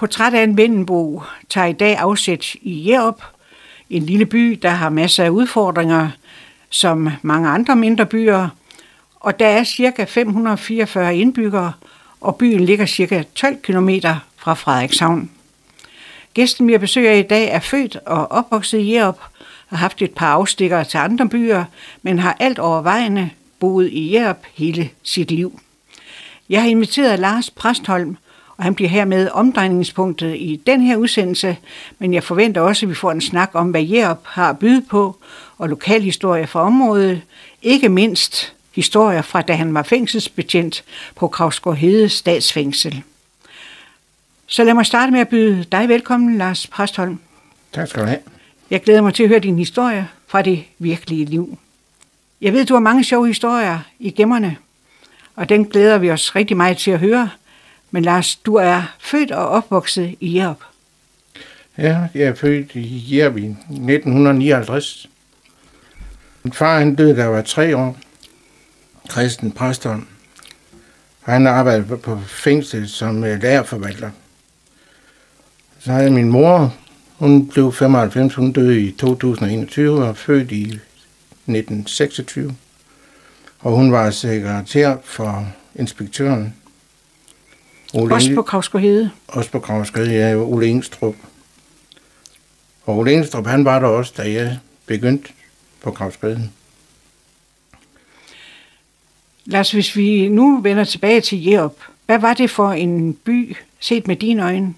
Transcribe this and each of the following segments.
Portræt af en vendenbo tager i dag afsæt i Jerup, en lille by, der har masser af udfordringer, som mange andre mindre byer, og der er ca. 544 indbyggere, og byen ligger ca. 12 km fra Frederikshavn. Gæsten, vi besøger i dag, er født og opvokset i Jerup, har haft et par afstikker til andre byer, men har alt overvejende boet i Jerup hele sit liv. Jeg har inviteret Lars Præstholm, og han bliver hermed omdrejningspunktet i den her udsendelse, men jeg forventer også, at vi får en snak om, hvad Jerup har at byde på, og lokalhistorie fra området, ikke mindst historier fra, da han var fængselsbetjent på Kravsgård Hede statsfængsel. Så lad mig starte med at byde dig velkommen, Lars Præstholm. Tak skal du have. Jeg glæder mig til at høre din historie fra det virkelige liv. Jeg ved, du har mange sjove historier i gemmerne, og den glæder vi os rigtig meget til at høre. Men Lars, du er født og opvokset i Jerup. Ja, jeg er født i Jerup i 1959. Min far han døde, da jeg var tre år. Kristen Præstholm. Han arbejdede på fængsel som øh, lærerforvalter. Så havde min mor, hun blev 95, hun døde i 2021 og født i 1926. Og hun var sekretær for inspektøren. Ole også på Kravsgård Også på Kravsgård, ja, Ole Engstrup. Og Ole Engstrup, han var der også, da jeg begyndte på Kravsgård. Lars, hvis vi nu vender tilbage til Jerup, hvad var det for en by, set med dine øjne,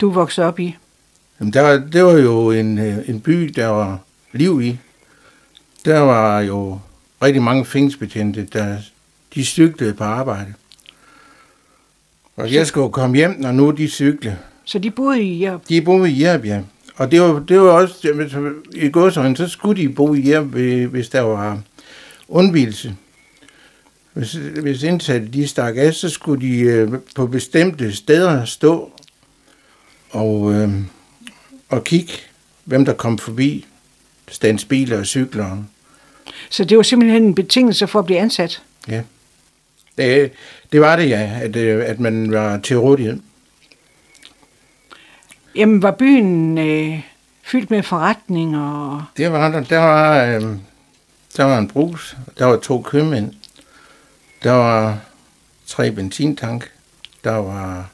du voksede op i? Jamen, der, var, det var jo en, øh, en by, der var liv i. Der var jo rigtig mange fængselsbetjente, der de cyklede på arbejde. Og jeg skulle komme hjem, når nu de cykle. Så de boede i Jerup? De boede i Jerup, ja. Og det var, det var også, i godsøjne, så skulle de bo i Jerup, hvis der var undvigelse. Hvis, hvis indsatte de stak af, så skulle de øh, på bestemte steder stå og, øh, og kigge, hvem der kom forbi, standsbiler og cykler. Så det var simpelthen en betingelse for at blive ansat? Ja. Det, det var det, ja, at, øh, at man var til rådighed. Jamen, var byen øh, fyldt med forretninger? Det var der. Der var, øh, der var en brus, der var to købmænd, der var tre benzintank, der var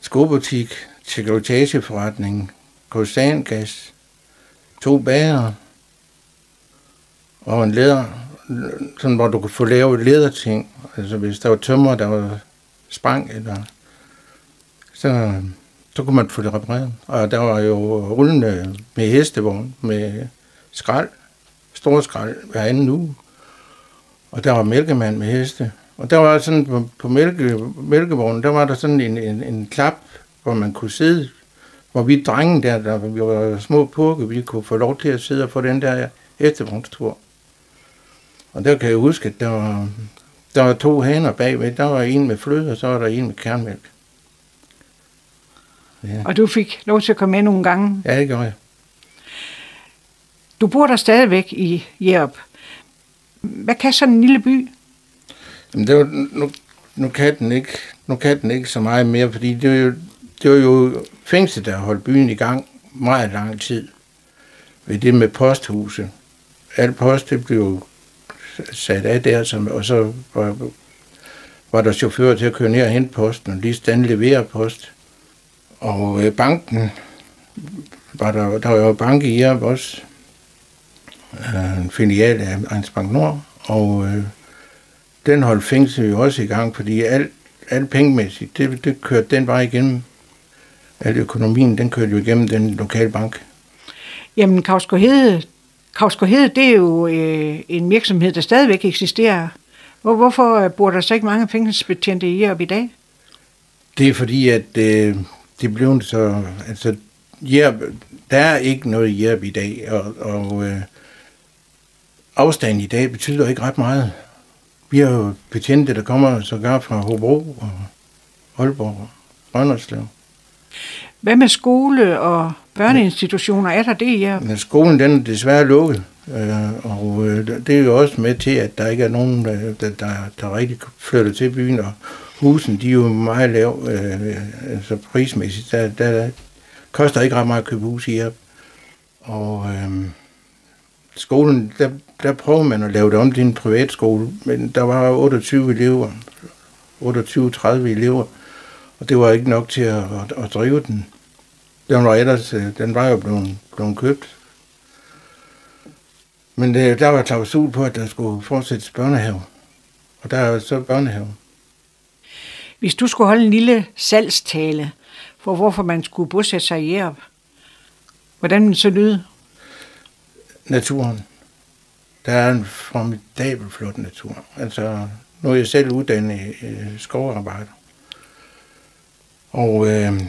skobutik, chokoladeforretning, kosangas, to bager og en læder, sådan hvor du kunne få lavet lederting. Altså hvis der var tømmer, der var sprang, eller, så, så kunne man få det repareret. Og der var jo rullende med hestevogn, med skrald, stor skrald hver anden uge. Og der var mælkemand med heste. Og der var sådan på, på mælke, mælkevognen, der var der sådan en, en, en klap, hvor man kunne sidde, hvor vi drenge der, der vi var små purke, vi kunne få lov til at sidde og få den der hestevognstur. Og der kan jeg huske, at der var, der var to haner bagved. Der var en med fløde, og så var der en med kernmælk. Ja. Og du fik lov til at komme med nogle gange? Ja, det gjorde jeg. Du bor der stadigvæk i Jerup. Hvad kan sådan en lille by? Jamen, det var, nu, nu, kan den ikke, nu kan den ikke så meget mere, fordi det var jo, det var jo fængsel, der holdt byen i gang meget lang tid. Ved det med posthuse. Alt post, det blev sat af der, som, og så var, var der chauffører til at køre ned og hente posten, og lige stand levere post. Og øh, banken, var der, der var jo bank i Jerup også, øh, en filial af Ejens Bank Nord, og øh, den holdt fængsel jo også i gang, fordi alt, alt pengemæssigt, det, det kørte den vej igennem. Al økonomien, den kørte jo igennem den lokale bank. Jamen, Kavsko Hede, Hede, det er jo øh, en virksomhed, der stadigvæk eksisterer. Hvor, hvorfor bor der så ikke mange fængselsbetjente i Jerup i dag? Det er fordi, at øh, det blev så... Altså, Jerup, der er ikke noget i Jerup i dag, og, og øh, afstanden i dag betyder ikke ret meget. Vi har jo betjente, der kommer sågar fra Hobro og Aalborg og Rønderslev. Hvad med skole og børneinstitutioner? Er der det her? Men skolen den er desværre lukket, øh, og øh, det er jo også med til, at der ikke er nogen, der, der, der rigtig flytter til byen. Og husen, de er jo meget lav, øh, altså prismæssigt. Der, der, der koster ikke ret meget at købe hus her. Og øh, skolen, der, der prøver man at lave det om til en privatskole, men der var 28 elever, 28-30 elever, og det var ikke nok til at, at, at drive den. Den var ellers, øh, den var jo blevet, blevet købt. Men det, der var klausul på, at der skulle fortsættes børnehave. Og der er så børnehave. Hvis du skulle holde en lille salgstale for, hvorfor man skulle bosætte sig i Jerup, hvordan det så lyde? Naturen. Der er en formidabel flot natur. Altså, nu er jeg selv uddannet i skovarbejder. Og øh,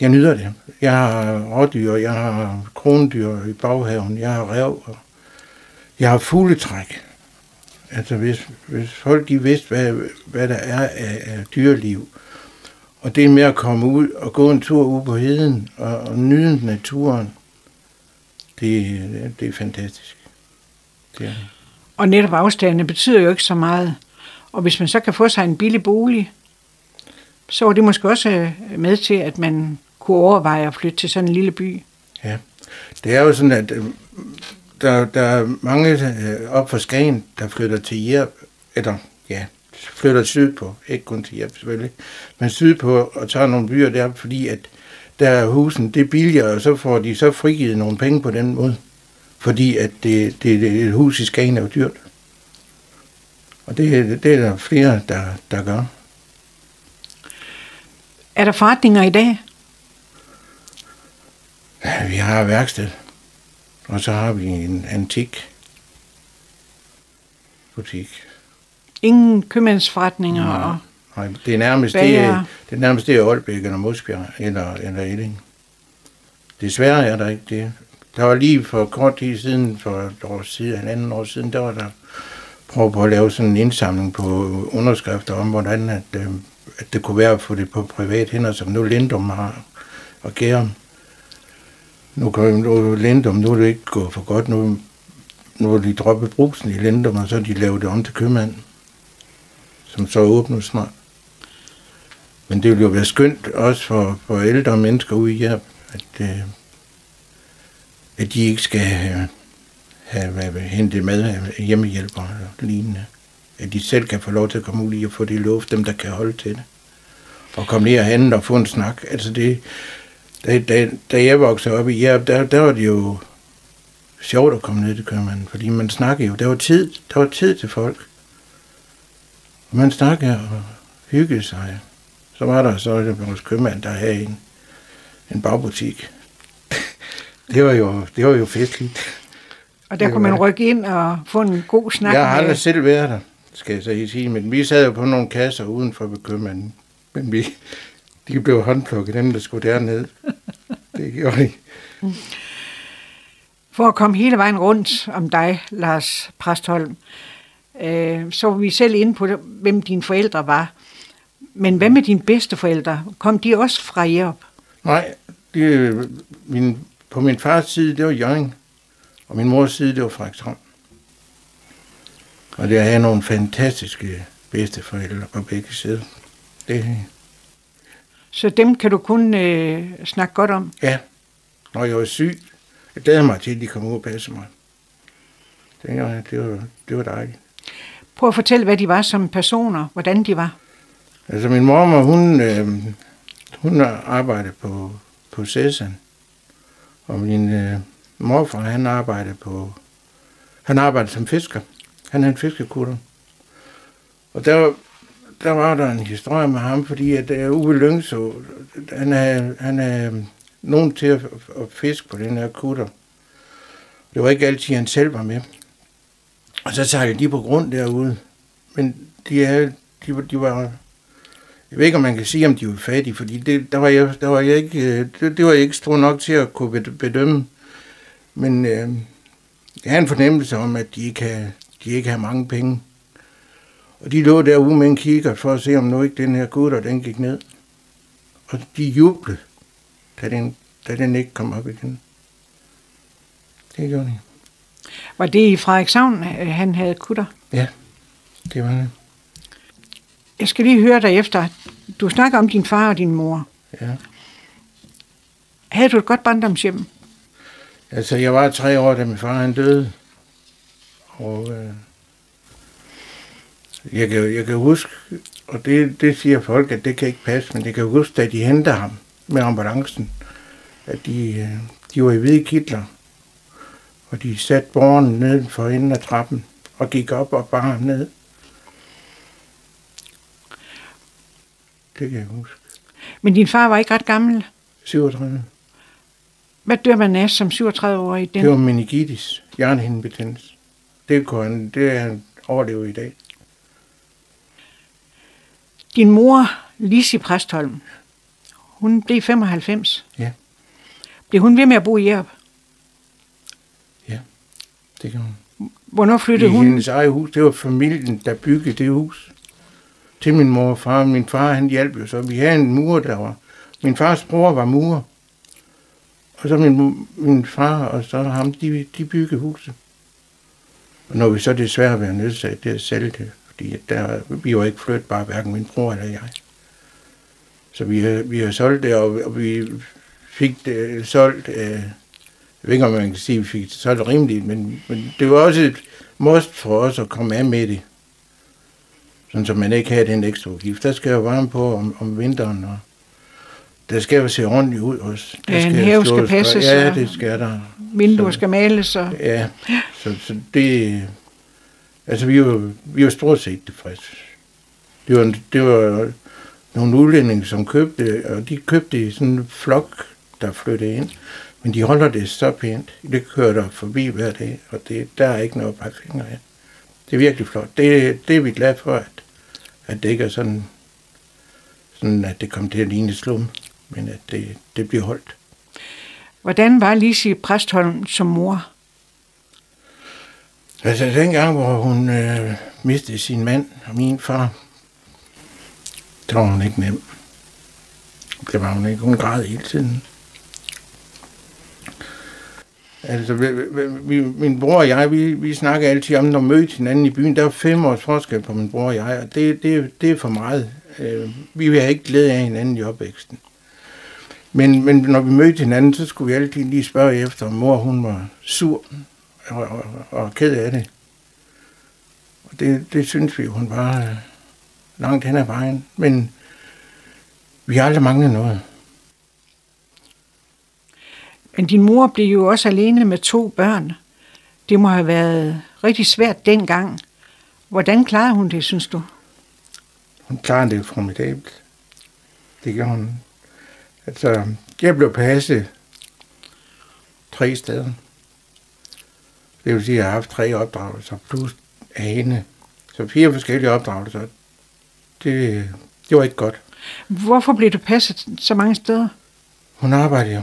jeg nyder det. Jeg har rådyr, jeg har krondyr i baghaven, jeg har rev, og jeg har fugletræk. Altså hvis, hvis folk de vidste, hvad, hvad der er af, af dyreliv, og det med at komme ud og gå en tur ud på heden og, og nyde naturen, det, det er fantastisk. Det er. Og netop afstandene betyder jo ikke så meget. Og hvis man så kan få sig en billig bolig, så var det måske også øh, med til, at man kunne overveje at flytte til sådan en lille by. Ja, det er jo sådan, at øh, der, der er mange øh, op fra Skagen, der flytter til Jerp, eller ja, flytter sydpå, ikke kun til Jerp selvfølgelig, men sydpå og tager nogle byer der, fordi at der er husen, det er billigere, og så får de så frigivet nogle penge på den måde, fordi at det, det, det et hus i Skagen er jo dyrt. Og det, det er der flere, der, der gør. Er der forretninger i dag? Ja, vi har værksted. Og så har vi en antik butik. Ingen købmandsforretninger? Nej, og nej det er nærmest det, er, det er nærmest det Aalbæk eller Musbjerg eller, eller Elling. Desværre er der ikke det. Der var lige for kort tid siden, for et år siden, en anden år siden, der var der prøve på at lave sådan en indsamling på underskrifter om, hvordan at, øh, at det kunne være at få det på privat hænder, som nu Lindum har og Gærum nu kan nu Lindum, nu er det ikke gået for godt, nu, nu er de droppet brusen i Lindum, og så de lavet det om til købmand, som så åbner snart. Men det ville jo være skønt også for, for ældre mennesker ude i her, at, øh, at de ikke skal have, have, have hentet mad af hjemmehjælpere og lignende. At de selv kan få lov til at komme ud i og få det luft, dem der kan holde til det. Og komme ned og handle og få en snak. Altså det, da, da, da jeg voksede op i Jerp, der, der var det jo sjovt at komme ned til købmanden, fordi man snakkede jo, der var tid, der var tid til folk. Og man snakkede og hyggede sig. Så var der så vores købmand, der havde en, en bagbutik. det var jo, det var jo festligt. Og der kunne man rykke ind og få en god snak Jeg har aldrig selv været der, skal jeg så sige, men vi sad jo på nogle kasser uden for købmanden. Men vi, de blev håndplukket, dem der skulle derned. Det gjorde de. For at komme hele vejen rundt om dig, Lars Præstholm, øh, så var vi selv inde på, hvem dine forældre var. Men hvad med dine bedsteforældre? Kom de også fra Jerup? Nej, de, min, på min fars side, det var Jørgen. Og min mors side, det var Frederikshavn. Og det er nogle fantastiske bedsteforældre på begge sider. Det, så dem kan du kun øh, snakke godt om? Ja, når jeg var syg. Jeg glæder mig til, at de kom ud og passe mig. Det var, det var, det var dejligt. Prøv at fortælle, hvad de var som personer, hvordan de var. Altså min mormor, hun, øh, hun arbejdede på, på Cæsan. Og min øh, morfar, han arbejdede på, han arbejdede som fisker. Han er en fiskekutter. Og der der var der en historie med ham, fordi at uh, Uwe Lyngså, han er, han er øh, nogen til at, at fiske på den her kutter. Det var ikke altid, han selv var med. Og så sejlede de på grund derude. Men de, er, de, de var... Jeg ved ikke, om man kan sige, om de var fattige, fordi det, der, var jeg, der var jeg ikke, øh, det, det var jeg ikke stor nok til at kunne bedømme. Men øh, jeg har en fornemmelse om, at de ikke havde, de ikke har mange penge. Og de lå derude med en kigger for at se, om nu ikke den her gutter, den gik ned. Og de jublede, da den, da den ikke kom op igen. Det gjorde de. Var det i Frederikshavn, han havde kutter? Ja, det var det. Jeg skal lige høre dig efter. Du snakker om din far og din mor. Ja. Havde du et godt barndomshjem? Altså, jeg var tre år, da min far han døde. Og øh, jeg, kan, jeg kan huske, og det, det siger folk, at det kan ikke passe, men jeg kan huske, da de hentede ham med ambulancen, at de, øh, de var i hvide kitler, og de satte borgeren ned for enden af trappen og gik op og bar ham ned. Det kan jeg huske. Men din far var ikke ret gammel. 37. Hvad dør man af som 37-årig? Den? Det var meningitis, hjernehindebetændelse. Det, kunne han, det er han overlevet i dag. Din mor, Lise Præstholm, hun blev 95. Ja. Blev hun ved med at bo i Jerup? Det kan hun. Hvornår I flyttede hun? hendes eget hus, det var familien, der byggede det hus. Til min mor og far. Min far, han hjalp jo så. Vi havde en mur, der var... Min fars bror var murer. Og så min, min far og så ham, de, de byggede huset. Og når vi så desværre var nødsaget til at sælge det, fordi at der, vi var ikke flyttet bare, hverken min bror eller jeg. Så vi, vi har solgt det, og, og vi fik det øh, solgt, øh, jeg ved ikke, om man kan sige, at vi fik det solgt rimeligt, men, men det var også et must for os at komme af med det. Sådan, så man ikke havde den ekstra udgift. Der skal jo varme på om, om vinteren, og der skal jo se ordentligt ud også. Der Ja, en have skal passes, Ja, det skal der. Vinduer Så- skal males, og Ja, så, så det... Altså, vi var, vi var stort set tilfredse. Det var, det var nogle udlændinge, som købte, og de købte i sådan en flok, der flyttede ind. Men de holder det så pænt. Det kører der forbi hver dag, og det, der er ikke noget bare fingre af. Det er virkelig flot. Det, det er vi glade for, at, at det ikke er sådan, sådan, at det kommer til at ligne slum, men at det, det bliver holdt. hvordan var Lise Præstholm som mor? Altså dengang, hvor hun øh, mistede sin mand og min far, der var hun ikke nem. Det var hun ikke. Hun græd hele tiden. Altså, vi, vi, min bror og jeg, vi, vi snakker altid om, når vi mødte hinanden i byen. Der er fem års forskel på min bror og jeg, og det, det, det er for meget. Øh, vi vil ikke glæde af hinanden i opvæksten. Men, men når vi mødte hinanden, så skulle vi altid lige spørge efter, om mor hun var sur og, og, og ked af det. Og det, det synes vi, hun var øh, langt hen ad vejen. Men vi har aldrig manglet noget. Men din mor blev jo også alene med to børn. Det må have været rigtig svært dengang. Hvordan klarede hun det, synes du? Hun klarer det formidabelt. Det gør hun. Altså, jeg blev passet tre steder. Det vil sige, at jeg har haft tre opdragelser, plus ane. Så fire forskellige opdragelser. Det, det var ikke godt. Hvorfor blev du passet så mange steder? Hun arbejder jo.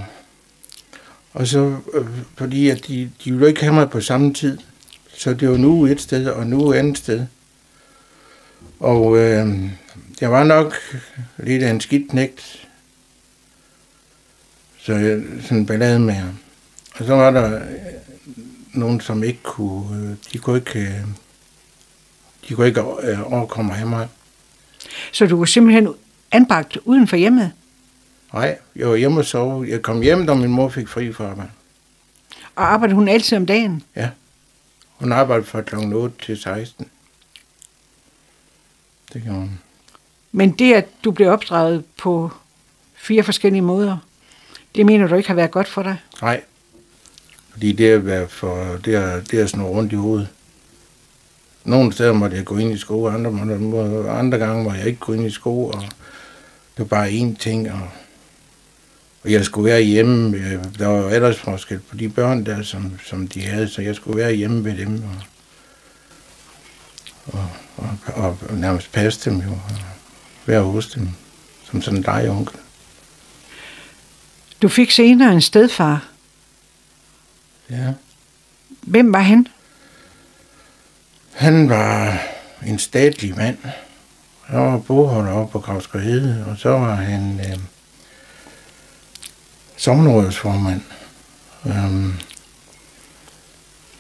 Og så, øh, fordi at de, de ville ikke have mig på samme tid. Så det var nu et sted, og nu et andet sted. Og øh, jeg var nok lidt af en skidt knægt. Så jeg sådan ballade med ham. Og så var der øh, nogen, som ikke kunne, øh, de kunne ikke, øh, de kunne ikke overkomme mig. Så du var simpelthen anbragt uden for hjemmet? Nej, jeg var hjemme og sove. Jeg kom hjem, da min mor fik fri fra mig. Og arbejdede hun altid om dagen? Hun arbejdede fra kl. 8 til 16. Det gjorde hun. Men det, at du blev opdraget på fire forskellige måder, det mener du ikke har været godt for dig? Nej. Fordi det at være for, det er, det er sådan noget rundt i hovedet. Nogle steder måtte jeg gå ind i sko, andre, måtte, andre gange må jeg ikke gå ind i sko, og det var bare én ting. Og, og jeg skulle være hjemme. Øh, der var jo aldersforskel på de børn der, som, som de havde, så jeg skulle være hjemme ved dem. Og, og, og, og, og nærmest passe dem jo, og være hos dem, som sådan dig, onkel. Du fik senere en stedfar. Ja. Hvem var han? Han var en statlig mand. Han var bogholder oppe på Gravsgård Hede, og så var han øh, sommerrådsformand øh,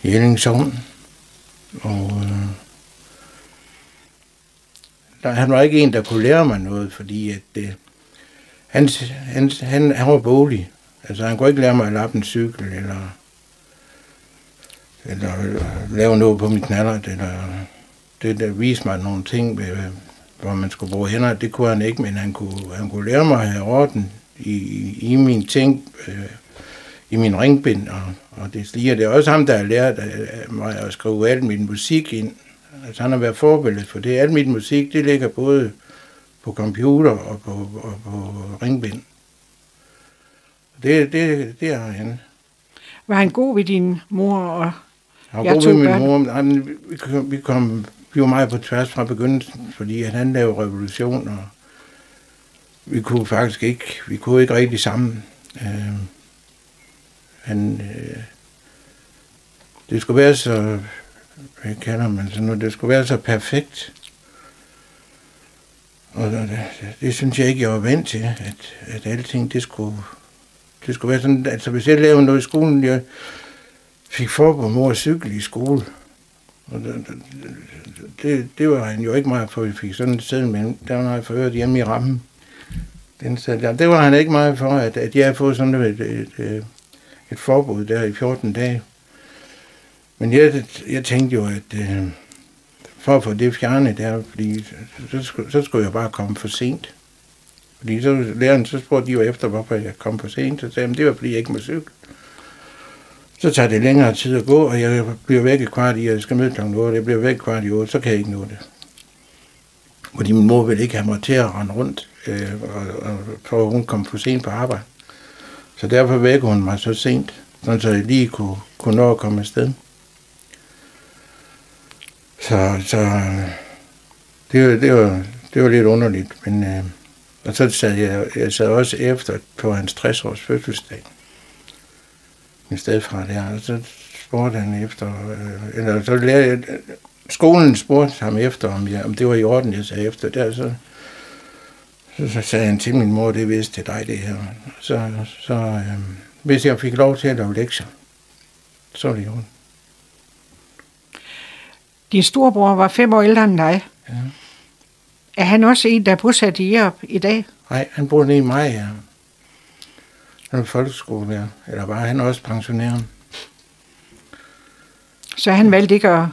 i Elling Sogn. Og øh, der, han var ikke en, der kunne lære mig noget, fordi at, øh, han, han, han, han var bolig. Altså, han kunne ikke lære mig at lappe en cykel, eller, eller øh, lave noget på mit knaller, eller det, der viste mig nogle ting, øh, hvor man skulle bruge hænder, det kunne han ikke, men han kunne, han kunne lære mig at have orden i, i, i min ting, øh, i min ringbind, og, og det sliger. Det er også ham, der har lært øh, mig at skrive al min musik ind. Altså, han har været forbillede for det. Al min musik, det ligger både på computer og på, og på ringbind. Det, det, det er han. Var han god ved din mor og han var god ved min mor. Han, vi, kom, vi, kom, vi var meget på tværs fra begyndelsen, fordi han lavede revolution, og vi kunne faktisk ikke, vi kunne ikke rigtig sammen. Øh, han, øh, det skulle være så, hvad kalder man så nu, det skulle være så perfekt. Og det, det synes jeg ikke, jeg var vant til, at, at alting, det skulle, det skulle være sådan, altså hvis jeg lavede noget i skolen, jeg fik for på mor cykle i skole, og det, det, det, var han jo ikke meget for, vi fik sådan et sted, men der var jeg forhørt hjemme i rammen. Den sad der. Det var han ikke meget for, at, at jeg havde fået sådan et, et, et, et forbud der i 14 dage. Men jeg, jeg tænkte jo, at øh, for at få det fjernet der, fordi så, så, så skulle jeg bare komme for sent. Fordi så læreren, så spurgte de jo efter, hvorfor jeg kom for sent. Så sagde jeg, det var fordi jeg ikke må cykle. Så tager det længere tid at gå, og jeg bliver væk i kvart i, og jeg skal møde kl. 8, jeg bliver væk kvart i 8, så kan jeg ikke nå det. Fordi min mor ville ikke have mig til at rende rundt, øh, og, og, for hun kom for sent på arbejde. Så derfor vækker hun mig så sent, så jeg lige kunne, kunne nå at komme afsted. sted. Så, så det, det, var, det var lidt underligt, men øh, og så sad jeg, jeg sad også efter på hans 60-års fødselsdag. Min stedfar der, og så spurgte han efter, øh, eller så lærte jeg, skolen spurgte ham efter, om, jeg, om det var i orden, jeg sagde efter. Der, så, så, så sagde han til min mor, det vidste til dig det her. Så, så øh, hvis jeg fik lov til at lave lektier, så var det jo. Din storebror var fem år ældre end dig. Ja. Er han også en, der er bosat i Jerup i dag? Nej, han bor nede i mig, ja. Han er folkeskole, ja. Eller var han også pensioneret? Så han valgte ikke at,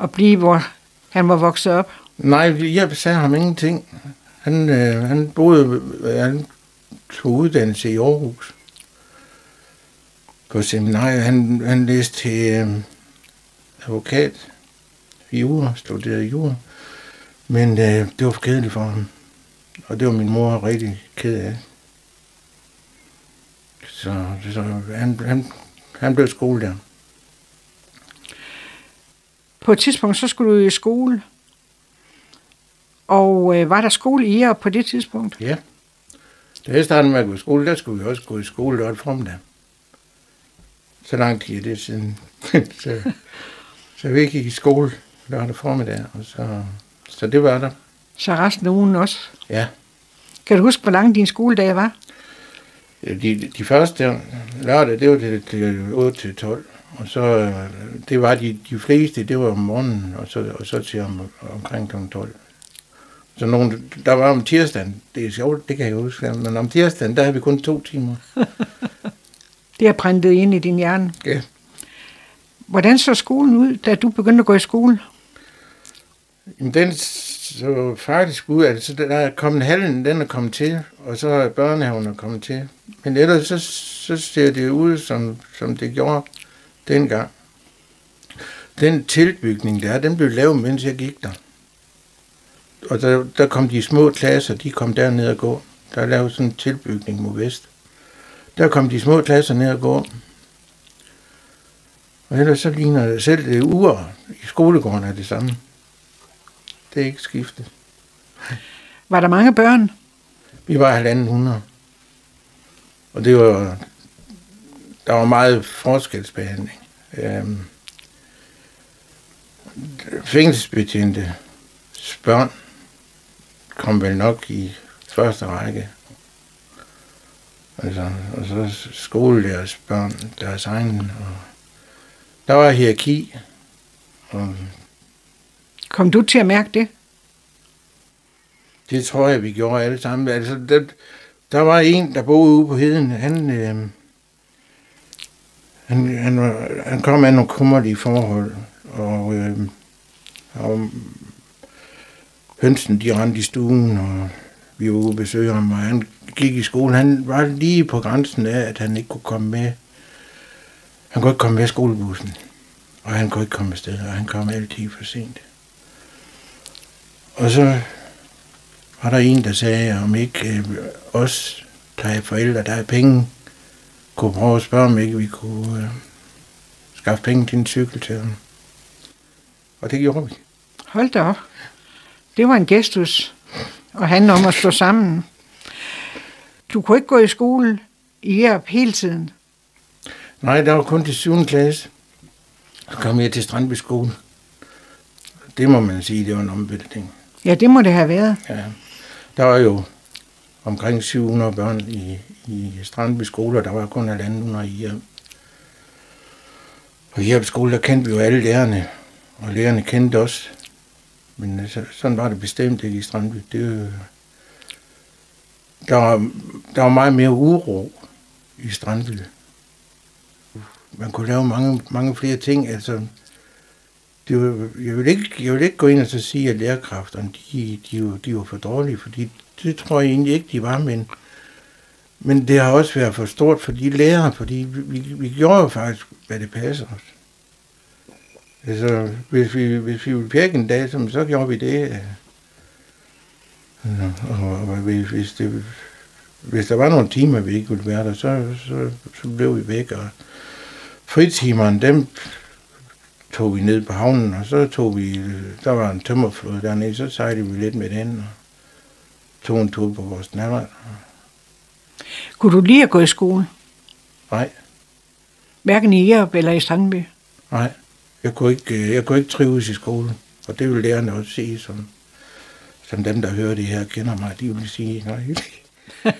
at blive, hvor han var vokset op? Nej, jeg sagde ham ingenting. Han, øh, han boede, han tog uddannelse i Aarhus på seminariet. Han, han læste til øh, advokat, jura, studerede jura. Men øh, det var for kedeligt for ham. Og det var min mor rigtig ked af. Så, så han, han, han blev skolelærer. På et tidspunkt, så skulle du i skole. Og øh, var der skole i jer på det tidspunkt? Ja. Da jeg startede med at gå i skole, der skulle vi også gå i skole lørdag formiddag. Så lang tid er det siden. så, så vi gik i skole lørdag formiddag, og så, så det var der. Så resten af ugen også? Ja. Kan du huske, hvor lang din skoledag var? De, de første lørdag, det var det, det 8 til 12. Og så, det var de, de fleste, det var om morgenen, og så, og så til om, omkring kl. 12. Så nogle, der var om tirsdagen, det er sjovt, det kan jeg huske, men om tirsdagen, der havde vi kun to timer. det er printet ind i din hjerne. Ja. Hvordan så skolen ud, da du begyndte at gå i skole? Jamen, den så faktisk ud, altså der er kommet hallen, den er kommet til, og så er børnehaven er kommet til. Men ellers så, så ser det ud, som, som det gjorde dengang. Den tilbygning der, den blev lavet, mens jeg gik der. Og der, der kom de små klasser, de kom derned og gå. Der lavede sådan en tilbygning mod vest. Der kom de små klasser ned og gå. Og ellers så ligner det selv det uger i skolegården er det samme. Det er ikke skiftet. Var der mange børn? Vi var halvanden hundrede. Og det var, der var meget forskelsbehandling. Øhm, fængselsbetjente børn kom vel nok i første række. Altså, og så skolelærers børn, deres egen. Og der var hierarki. Og Kom du til at mærke det? Det tror jeg, vi gjorde alle sammen. Altså, der, der var en, der boede ude på heden. Han, øh, han, han, var- han kom af nogle kummerlige forhold, og, øh, og hønsen, de rendte i stuen, og vi var ude og besøge ham, og han gik i skole. Han var lige på grænsen af, at han ikke kunne komme med. Han kunne ikke komme med skolebussen, og han kunne ikke komme afsted, og han kom altid for sent. Og så var der en, der sagde, om ikke øh, os, der er forældre, der er penge, kunne prøve at spørge, om ikke vi kunne øh, skaffe penge til en cykel til ham. Og det gjorde vi. Hold da op. Det var en gestus, og handler om at stå sammen. Du kunne ikke gå i skole i Jerup hele tiden. Nej, der var kun til 7. klasse. Så kom jeg til Strandby skole. Det må man sige, det var en omvæltning. Ja, det må det have været. Ja. Der var jo omkring 700 børn i, i Strandby skole, og der var kun 1.500 i hjem. Og i Jerup skole, der kendte vi jo alle lærerne, og lærerne kendte os. Men øh, så, sådan var det bestemt ikke i Strandby. Det, øh, der, var, der var meget mere uro i Strandby. Man kunne lave mange, mange flere ting. Altså, det var, jeg, vil ikke, jeg vil ikke gå ind og så sige, at lærerkræfterne de, de, de var for dårlige, fordi det tror jeg egentlig ikke, de var, men, men det har også været for stort for de lærere, fordi vi, vi, gjorde jo faktisk, hvad det passer os. Altså, hvis vi, hvis vi ville pjekke en dag, så, gjorde vi det. øh, Og, og hvis, hvis, det, hvis der var nogle timer, vi ikke ville være der, så, så, så blev vi væk. Og fritimerne, dem tog vi ned på havnen, og så tog vi, der var en tømmerflåde dernede, så sejlede vi lidt med den, og tog en tur på vores nærmere. Kunne du lide at gå i skole? Nej, Hverken i Jerup eller i Strandby? nej, jeg kunne ikke, øh, jeg kunne ikke trives i skolen, og det vil lærerne også sige, som, som dem, der hører det her, kender mig, de vil sige, nej,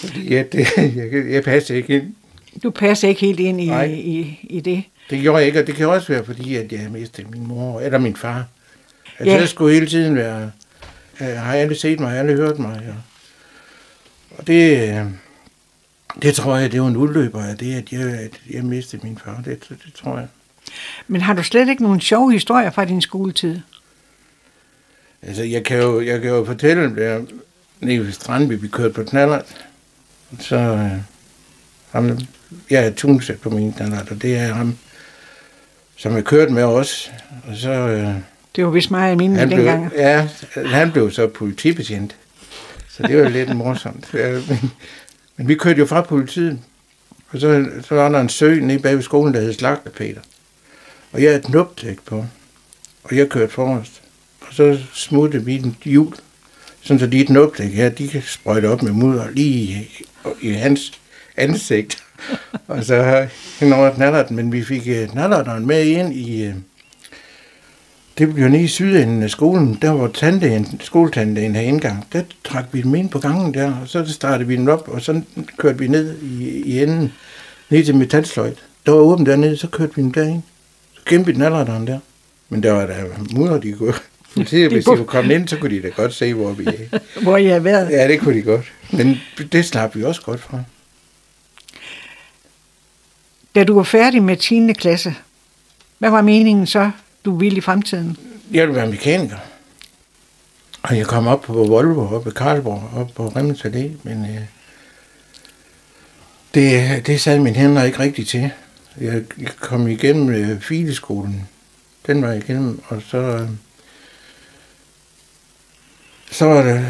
Fordi jeg, det, jeg, jeg passer ikke ind. Du passer ikke helt ind i, Nej. i, i det. Det gjorde jeg ikke, og det kan også være, fordi at jeg mistede min mor, eller min far. At Ja. jeg skulle hele tiden være, øh, har alle set mig, har alle hørt mig. Og, og det, øh, det tror jeg, det var en udløber af det, at jeg, at jeg mistede min far. Det, det, det tror jeg. Men har du slet ikke nogen sjove historier fra din skoletid? Altså, jeg kan jo, jeg kan jo fortælle, at jeg, nede ved Strandby, vi kørte på knallert. Så øh, ham, jeg er tunesæt på min knallert, og det er ham, som jeg kørt med os. Og så, øh, Det var vist meget almindeligt han blev, dengang. ja, han blev så politibetjent. Så det var lidt morsomt. Ja, Men, men vi kørte jo fra politiet. Og så, så var der en sø nede bag ved skolen, der hed Slagter Peter. Og jeg havde et knupdæk på. Og jeg kørte forrest. Og så smuttede vi den hjul. Sådan så de knupdæk her, de kan sprøjte op med mudder lige i, i hans ansigt. og så hen over knallerten. Men vi fik uh, knallerten med ind i... Uh, det blev nede i sydenden af skolen, der var tandlægen, skoletandlægen her indgang. Der trak vi dem ind på gangen der, og så startede vi den op, og så kørte vi ned i, i enden, ned til metalsløjt. Der var åbent dernede, så kørte vi dem derind. Så gemte vi den alderen der. Men der var der mudder, de kunne... Politiet, hvis de kunne komme ind, så kunne de da godt se, hvor vi er. Hvor jeg har været. Ja, det kunne de godt. Men det slap vi også godt fra. Da du var færdig med 10. klasse, hvad var meningen så, du ville i fremtiden? Jeg ville være mekaniker. Og jeg kom op på Volvo, op i Karlsborg, op på Remmens Allé, men øh, det, det sad mine hænder ikke rigtigt til. Jeg, jeg kom igennem øh, fileskolen. Den var jeg igennem, og så, øh, så var, det,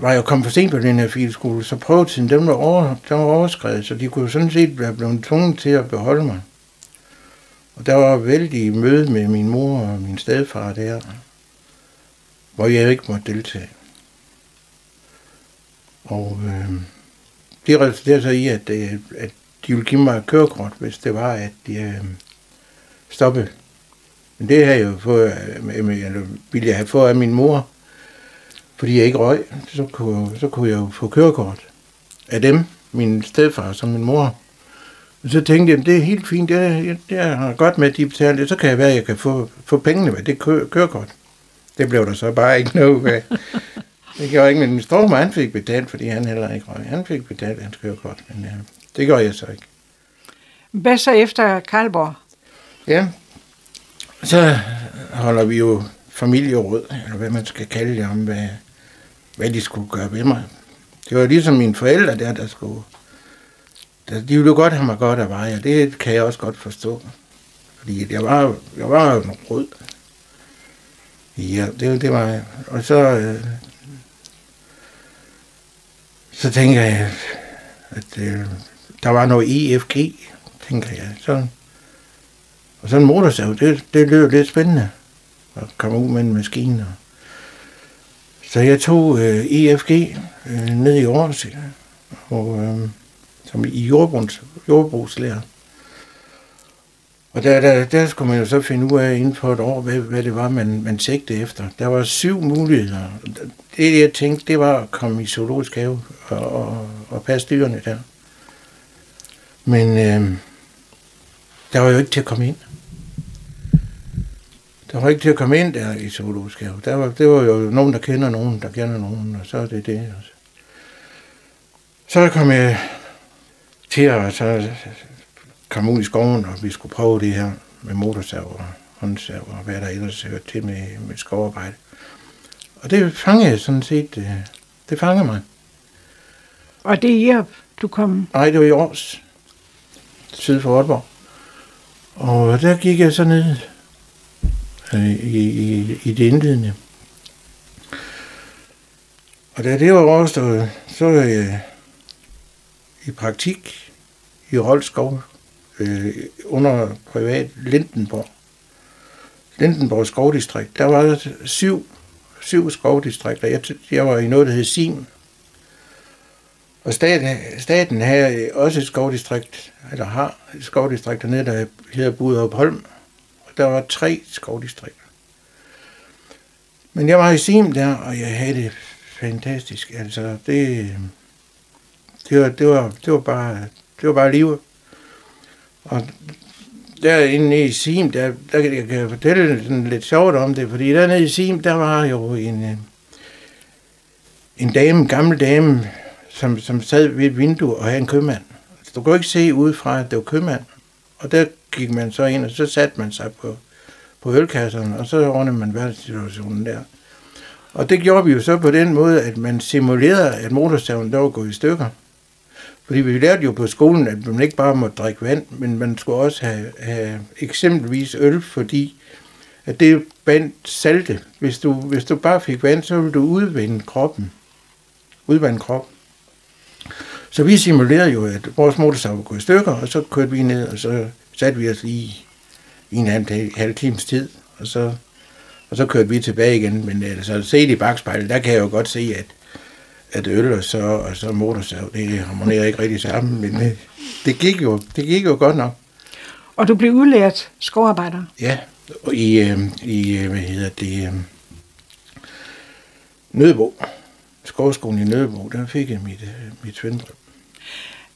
var jeg kommet for sent på den her filskole, så prøvetiden, den var, over, den var overskrevet, så de kunne jo sådan set være blevet tvunget til at beholde mig. Og der var vældig møde med min mor og min stedfar der, hvor jeg ikke måtte deltage. Og øh, det resulterede så i, at, øh, at de ville give mig et kørekort, hvis det var, at de øh, stoppede. Men det havde jeg jo fået, eller ville jeg have fået af min mor, fordi jeg ikke røg, så kunne, så kunne jeg jo få kørekort af dem, min stedfar som min mor. Og så tænkte jeg, det er helt fint, det er, det er godt med, at de betaler det, så kan jeg være, at jeg kan få, få pengene med det kø, kørekort. Det blev der så bare ikke noget af. Det gjorde ikke, men min stormor, han fik betalt, fordi han heller ikke røg. Han fik betalt hans kørekort, men ja, det gør jeg så ikke. Hvad så efter Karlborg? Ja, så holder vi jo familieråd, eller hvad man skal kalde det, om hvad, hvad de skulle gøre ved mig. Det var ligesom mine forældre der, der skulle... Der, de ville jo godt have mig godt af vej, og det kan jeg også godt forstå. Fordi jeg var, jeg var jo en rød. Ja, det, det var jeg. Og så, øh, så tænker jeg, at øh, der var noget EFG, tænker jeg. Så, og så en motorsav, det, det lød lidt spændende at komme ud med en maskine. Så jeg tog øh, EFG øh, ned i Aarhus, og, øh, som i jordbrugs, jordbrugslærer. Og der, der, der skulle man jo så finde ud af inden for et år, hvad, hvad det var, man, man sigtede efter. Der var syv muligheder. Det, jeg tænkte, det var at komme i zoologisk have og, og, og passe dyrene der. Men øh, der var jo ikke til at komme ind. Der var ikke til at komme ind der i zoologisk have. Der var, det var jo nogen, der kender nogen, der kender nogen, og så er det det. Så kom jeg til at så komme ud i skoven, og vi skulle prøve det her med motorsav og håndsav og hvad der ellers hørte til med, med skovarbejde. Og det fangede sådan set, det, det fangede mig. Og det er Jerup, du kom? Nej, det var i Års, syd for Aalborg. Og der gik jeg så ned øh, i, i, i det indledende. Og da det var overstået, så var jeg i praktik i Holskov øh, under privat Lindenborg. Lindenborg skovdistrikt. Der var syv, syv skovdistrikter. Jeg, jeg var i noget, der hed Sim. Og staten, staten havde også et skovdistrikt, eller har et skovdistrikt dernede, der hedder Buderup Holm. Der var tre skovdistrikter. Men jeg var i Sim der, og jeg havde det fantastisk. Altså, det, det, var, det, var, det var bare, det var bare livet. Og derinde i Sim, der, der jeg kan jeg fortælle sådan lidt sjovt om det, fordi dernede i Sim, der var jo en, øh, en dame, en gammel dame, som, som sad ved et vindue og havde en købmand. Altså, du kunne ikke se udefra, at det var købmand. Og der gik man så ind, og så satte man sig på, på ølkasserne, og så ordnede man verdenssituationen der. Og det gjorde vi jo så på den måde, at man simulerede, at motorstaven der var gået i stykker. Fordi vi lærte jo på skolen, at man ikke bare må drikke vand, men man skulle også have, have eksempelvis øl, fordi at det vand salte. Hvis du, hvis du bare fik vand, så ville du udvinde kroppen. Udvande kroppen. Så vi simulerede jo, at vores motorsav var gået i stykker, og så kørte vi ned, og så satte vi os lige i en halv, halv times tid, og så, og så kørte vi tilbage igen. Men altså, set i bagspejlet, der kan jeg jo godt se, at at øl og så, og så motorsav, det harmonerer ikke rigtig sammen, men det, det, gik jo, det gik jo godt nok. Og du blev udlært skovarbejder? Ja, i, øh, i øh, hvad hedder det, øh, Nødebo, skovskolen i Nødebo, der fik jeg mit, mit svendbrev.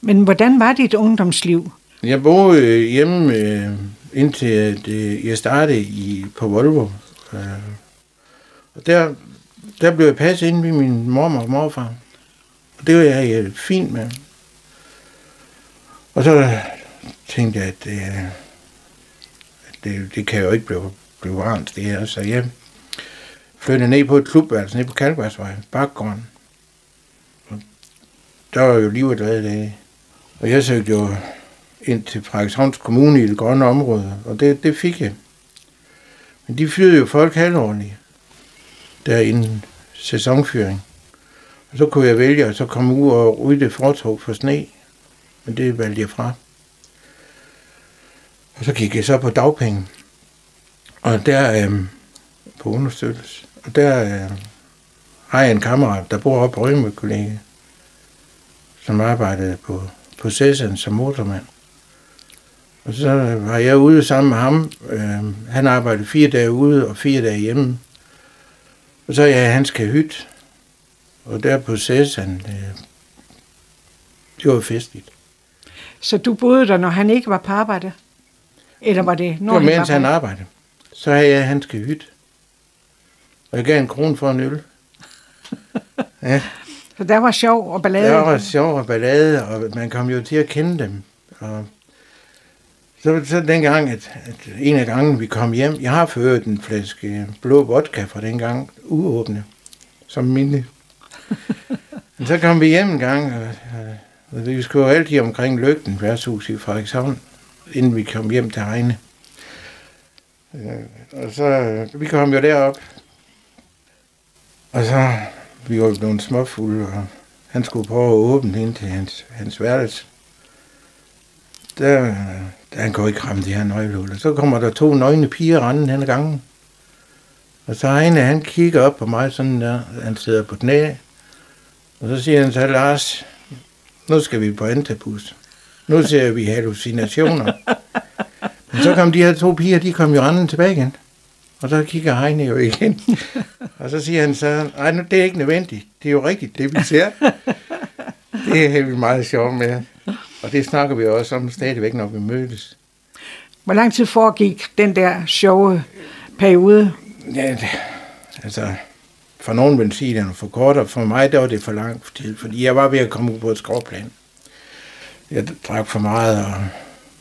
Men hvordan var dit ungdomsliv? Jeg boede hjemme øh, indtil at, øh, jeg startede i, på Volvo. Øh, og der der blev jeg passet ind ved min mor og morfar. Og det var jeg øh, fint med. Og så tænkte jeg, at, øh, at det, det kan jo ikke blive, blive varmt, det her. Så jeg flyttede ned på et klubværelse ned på Kalkværsvej, Bakgården. Der var jo livet lavet det. Og jeg søgte jo ind til Frederikshavns Kommune i det grønne område, og det, det fik jeg. Men de fyrede jo folk halvårligt derinde sæsonfyring. Og så kunne jeg vælge at så komme ud og rydde fortog for sne. Men det valgte jeg fra. Og så gik jeg så på dagpenge. Og der øh, på understøttelse. Og der øh, har jeg en kammerat, der bor oppe på Rømø kollega, som arbejdede på, på Cæsaren som motormand. Og så var jeg ude sammen med ham. Øh, han arbejdede fire dage ude og fire dage hjemme. Og så er jeg hans kahyt. Og der på Cæsaren, det, det var festligt. Så du boede der, når han ikke var på arbejde? Eller var det, når det var, han mens var han arbejdede. Så havde jeg hans kahyt. Og jeg gav en krone for en øl. Ja. Så der var sjov og ballade. Der var sjov og ballade, og man kom jo til at kende dem. Og så, så dengang, at, at en af gangen vi kom hjem, jeg har ført en flaske blå vodka fra dengang, uåbne, som minde. Men så kom vi hjem en gang, og, og vi skulle jo altid omkring lygten værtshus i Frederikshavn, inden vi kom hjem til Heine. Øh, Og så, vi kom jo derop, og så, vi var blevet småfulde, og han skulle prøve at åbne ind til hans, hans værelse. Der, der han går ikke ramme de her nøglehuller. Så kommer der to nøgne piger rendende hen ad gangen. Og så ene, han kigger op på mig sådan der, han sidder på knæ. Og så siger han så, Lars, nu skal vi på antabus. Nu ser vi hallucinationer. Men så kom de her to piger, de kom jo rendende tilbage igen. Og så kigger Heine jo igen. Og så siger han så, nej, nu, det er ikke nødvendigt. Det er jo rigtigt, det vi ser. Det er vi meget sjovt med. Og det snakker vi også om stadigvæk, når vi mødes. Hvor lang tid foregik den der sjove periode? Ja, det, altså, for nogen vil sige, at den er for kort, og for mig der var det for lang tid, fordi jeg var ved at komme ud på et skråplan. Jeg drak for meget og,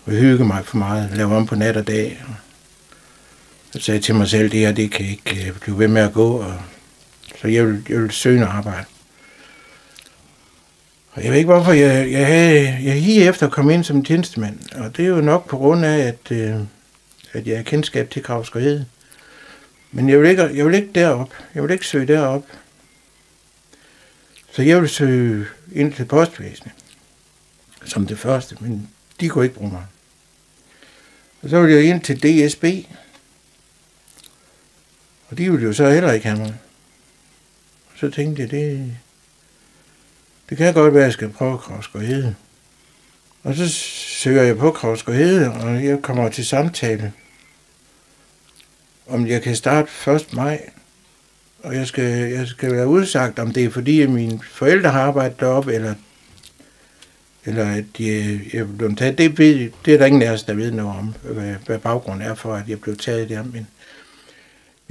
og hygge mig for meget, lave om på nat og dag. Og jeg sagde til mig selv, det her, det kan ikke øh, blive ved med at gå, og, så jeg vil, jeg vil søge noget arbejde. Og jeg ved ikke, hvorfor jeg, jeg, havde, jeg lige efter kom ind som tjenestemand, og det er jo nok på grund af, at, øh, at jeg har kendskab til Kravskerhed. Men jeg vil, ikke, jeg vil ikke derop. Jeg vil ikke søge derop. Så jeg vil søge ind til postvæsenet som det første, men de kunne ikke bruge mig. Og så ville jeg ind til DSB, og de ville jo så heller ikke have mig. Så tænkte jeg, det, det kan godt være, at jeg skal prøve Kravsk Og så søger jeg på Kravsk og jeg kommer til samtale om jeg kan starte 1. maj, og jeg skal, jeg skal være udsagt, om det er fordi, at mine forældre har arbejdet deroppe, eller, eller at de, jeg er blevet taget. Det, det er der ingen af os, der ved noget om, hvad, hvad baggrunden er for, at jeg blev taget der. Men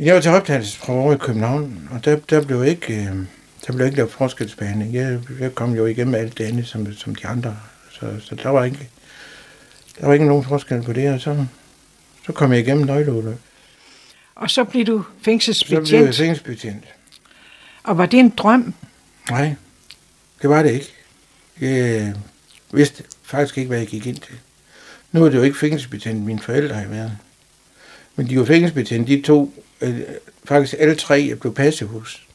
jeg var til optagelsesprøve i København, og der, der blev ikke... Øh, der blev ikke lavet forskelsbehandling. Jeg, jeg kom jo igennem alt det andet, som, som de andre. Så, så der var ikke der var ikke nogen forskel på det, og så, så kom jeg igennem nøgleudløb. Og så blev du Så blev fængselsbetjent. jeg fængselsbetjent. Og var det en drøm? Nej, det var det ikke. Jeg vidste faktisk ikke, hvad jeg gik ind til. Nu er det jo ikke fængselsbetjent, mine forældre har været. Men de var fængselsbetjent, de to, øh, faktisk alle tre, jeg blev passehus.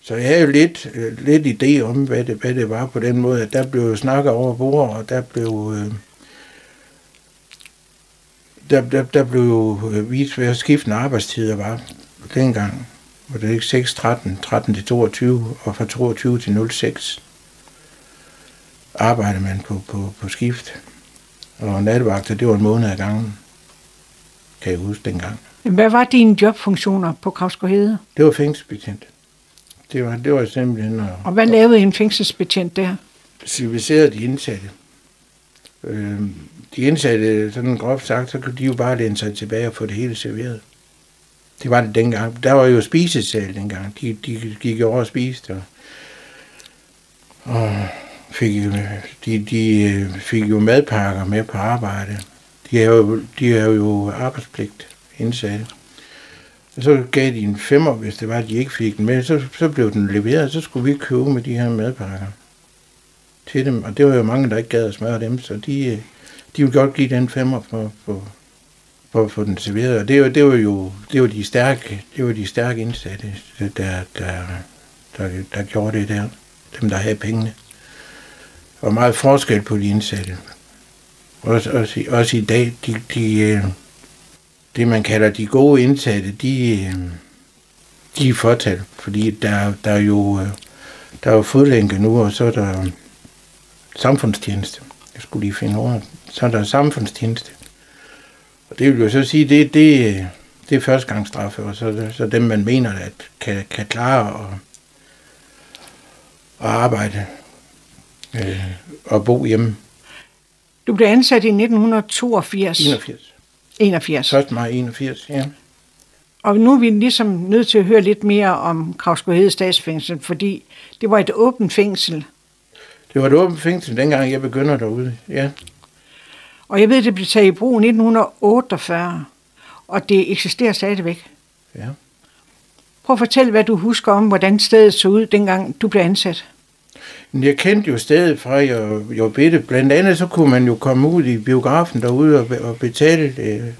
Så jeg havde jo lidt, øh, lidt idé om, hvad det, hvad det var på den måde, at der blev snakket over bord, og der blev... Øh, der, der, der blev øh, vist, hvad skiftende arbejdstider var dengang. Var det ikke 6, 13, 13 til 22, og fra 22 til 06 arbejdede man på, på, på skift. Og nattevagter, det var en måned ad gangen, kan jeg huske dengang. Hvad var dine jobfunktioner på Kravsgård Det var fængselsbetjent. Det var, det var simpelthen at Og hvad lavede en fængselsbetjent der? civilisere de indsatte. Øh, de indsatte, sådan groft sagt, så kunne de jo bare læne sig tilbage og få det hele serveret. Det var det dengang. Der var jo spisesal dengang. De, de gik over og spiste. Og, og fik, de, de øh, fik jo madpakker med på arbejde. De har jo, de har jo arbejdspligt indsatte. Så gav de en femmer, hvis det var, at de ikke fik den med. Så, så blev den leveret, og så skulle vi købe med de her madpakker til dem. Og det var jo mange, der ikke gad at smøre dem, så de, øh, de ville godt give den femmer for, for, for at få den serveret. Og det var, det var jo det var de stærke, det var de stærke indsatte, der, der, der, der gjorde det der. Dem, der havde pengene. Og meget forskel på de indsatte. Også, også, i- også i dag, de, de, øh, det man kalder de gode indsatte, de, øh, de er fortal, fordi der, der er jo øh, der er jo fodlænke nu, og så er der samfundstjeneste. Jeg skulle lige finde ordet. Så er der samfundstjeneste. Og det vil jo så sige, det, det, det er førstegangsstraffe, og så, så dem, man mener, at kan, kan klare og, og arbejde øh, og bo hjemme. Du blev ansat i 1982. 81. 81. 1. maj 81, ja. Og nu er vi ligesom nødt til at høre lidt mere om Kravsgård statsfængsel, fordi det var et åbent fængsel. Det var et åbent fængsel, dengang jeg begynder derude, ja. Og jeg ved, det blev taget i brug i 1948, og det eksisterer stadigvæk. Ja. Prøv at fortælle, hvad du husker om, hvordan stedet så ud, dengang du blev ansat. Jeg kendte jo stedet fra, jeg, var bitte. Blandt andet så kunne man jo komme ud i biografen derude og, og betale det.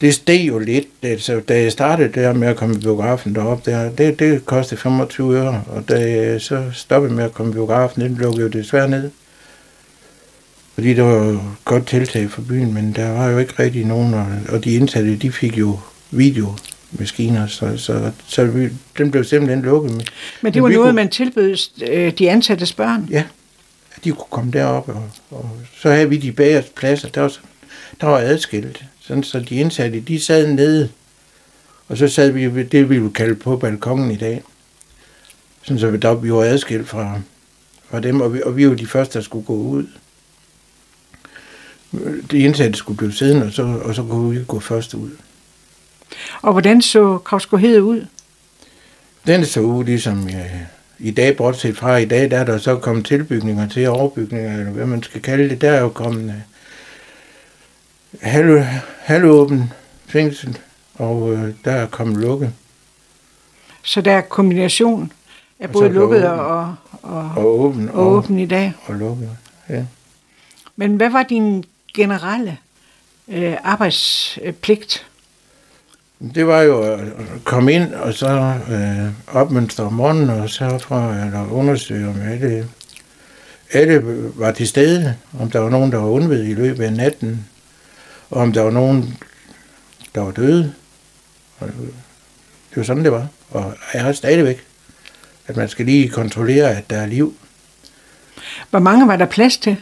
Det steg jo lidt, altså, da jeg startede der med at komme i biografen derop, der, det, det kostede 25 øre, og da jeg så stoppede med at komme i biografen, den lukkede jo desværre ned. Fordi det var godt tiltag for byen, men der var jo ikke rigtig nogen, og, og de indsatte, de fik jo video videomaskiner, så, så, så vi, den blev simpelthen lukket. Men, Men det Men var vi noget, kunne- man tilbød øh, de ansattes børn. Ja, at de kunne komme derop, og, og så havde vi de bagerste pladser, der var, der var adskilt, sådan, så de indsatte, de sad nede, og så sad vi ved det, vi ville kalde på balkongen i dag. Sådan så vi, der, vi var adskilt fra, fra dem, og vi, og vi var de første, der skulle gå ud. De indsatte skulle blive siddende, og så, og så kunne vi gå først ud. Og hvordan så Kravsgård ud? Den så ud ligesom ja, i dag, bortset fra i dag, der er der så kommet tilbygninger til, overbygninger, eller hvad man skal kalde det. Der er jo kommet uh, halv, halvåben fængsel, og uh, der er kommet lukke Så der er kombination af Og både er lukket der og, og, og åben og og, åben i dag. og lukke. Ja. Men hvad var din generelle øh, arbejdspligt? Det var jo at komme ind og så øh, opmønstre om morgenen, og så for at undersøge, om alle, alle var til stede, om der var nogen, der var undved i løbet af natten, og om der var nogen, der var døde. Og det var sådan, det var. Og jeg har stadigvæk, at man skal lige kontrollere, at der er liv. Hvor mange var der plads til?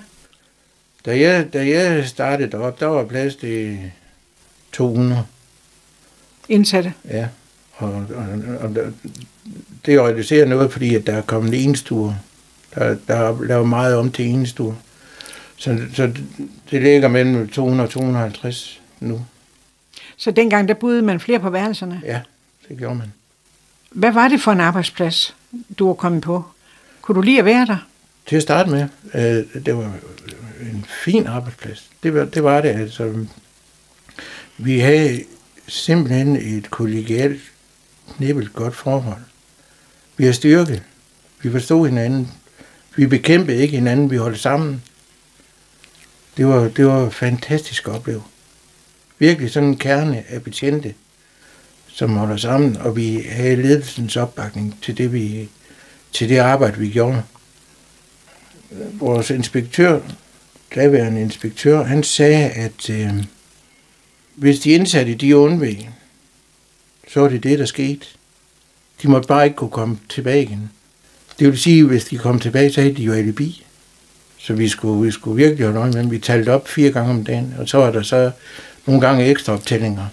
Da jeg, da jeg startede op, der var plads til 200. indsatte? Ja, og, og, og det reducerer noget, fordi at der er kommet enstuer. Der, der er lavet meget om til enstuer. Så, så det, ligger mellem 200 og 250 nu. Så dengang der boede man flere på værelserne. Ja, det gjorde man. Hvad var det for en arbejdsplads, du var kommet på? Kunne du lide at være der? Til at starte med, øh, det var en fin arbejdsplads. Det var det. Var det altså. Vi havde simpelthen et kollegialt, knibbelt godt forhold. Vi har styrke. Vi forstod hinanden. Vi bekæmpede ikke hinanden. Vi holdt sammen. Det var, det var fantastisk at opleve. Virkelig sådan en kerne af betjente, som holder sammen, og vi havde ledelsens opbakning til det, vi, til det arbejde, vi gjorde vores inspektør, daværende inspektør, han sagde, at øh, hvis de indsatte de undveg, så var det det, der skete. De måtte bare ikke kunne komme tilbage igen. Det vil sige, at hvis de kom tilbage, så havde de jo alibi. Så vi skulle, vi skulle virkelig holde øje med. Vi talte op fire gange om dagen, og så var der så nogle gange ekstra optællinger,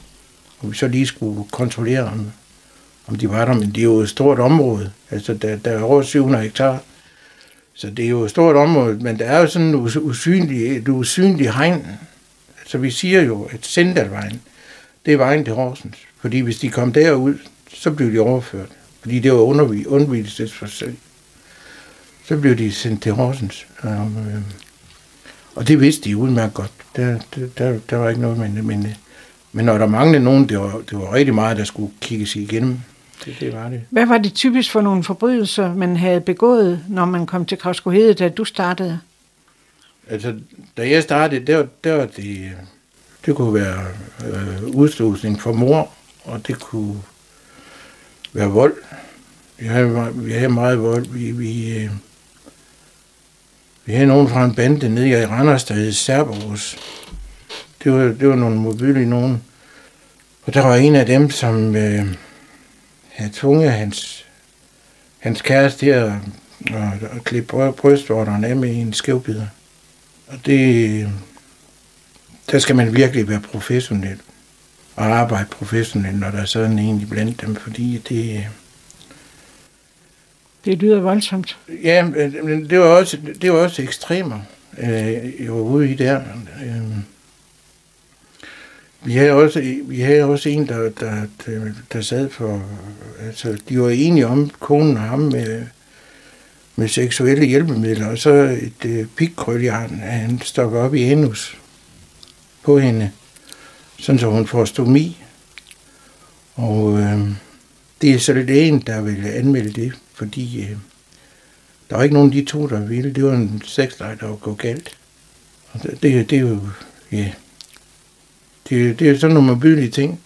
hvor vi så lige skulle kontrollere, om, om de var der. Men det er jo et stort område. Altså, der, der er over 700 hektar. Så det er jo et stort område, men der er jo sådan en us- usynlig, et usynligt hegn. Så vi siger jo, at Sindalvejen, det er vejen til Horsens. Fordi hvis de kom derud, så blev de overført. Fordi det var undervis, undervisningsforsøg. Så blev de sendt til Horsens. Og, øh, og det vidste de udmærket godt. Der, der, der, var ikke noget, men, men, men når der manglede nogen, det var, det var rigtig meget, der skulle kigges igennem. Det, det var det. Hvad var det typisk for nogle forbrydelser, man havde begået, når man kom til Kravsgård da du startede? Altså, da jeg startede, der, der var det, øh, det kunne være øh, udslusning for mor, og det kunne være vold. Vi havde, vi havde meget vold. Vi, vi, øh, vi havde nogen fra en bande nede i Randers, der hed Cerberus. Det var, det var nogle mobile nogen. Og der var en af dem, som øh, havde tvunget hans, hans kæreste til at, at, at klippe bry- af med en skævbider. Og det, der skal man virkelig være professionel og arbejde professionelt, når der er sådan en blandt dem, fordi det, Det lyder voldsomt. ja, men det var også, det var også ekstremer, øh, jeg var ude i der. Øh, vi havde også, vi havde også en, der, der, der, der sad for... Altså, de var enige om, konen og ham, med, med seksuelle hjælpemidler, og så et øh, pikkrøljern, han stokker op i anus på hende, sådan så hun får stomi. Og øh, det er så lægen, der vil anmelde det, fordi øh, der var ikke nogen af de to, der ville. Det var en sexlej, der var gået galt. Og det, det, det er jo, ja, det, det er sådan nogle modbydelige ting.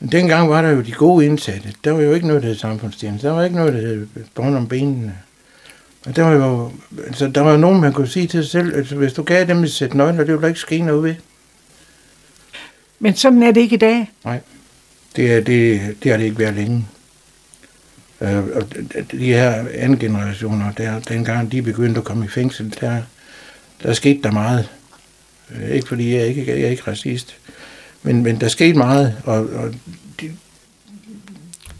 Men dengang var der jo de gode indsatte. Der var jo ikke noget, der hed samfundstjeneste. Der var ikke noget, der hed øh, bånd om benene. Og der var jo, altså, der var nogen, man kunne sige til sig selv, altså, hvis du gav dem et sæt nøgler, det ville der ikke ske noget ved. Men sådan er det ikke i dag. Nej, det, er, det, det har det ikke været længe. Øh, og de her anden generationer, der, dengang de begyndte at komme i fængsel, der, der skete der meget. Øh, ikke fordi jeg ikke jeg er ikke racist, men, men der skete meget, og, og de,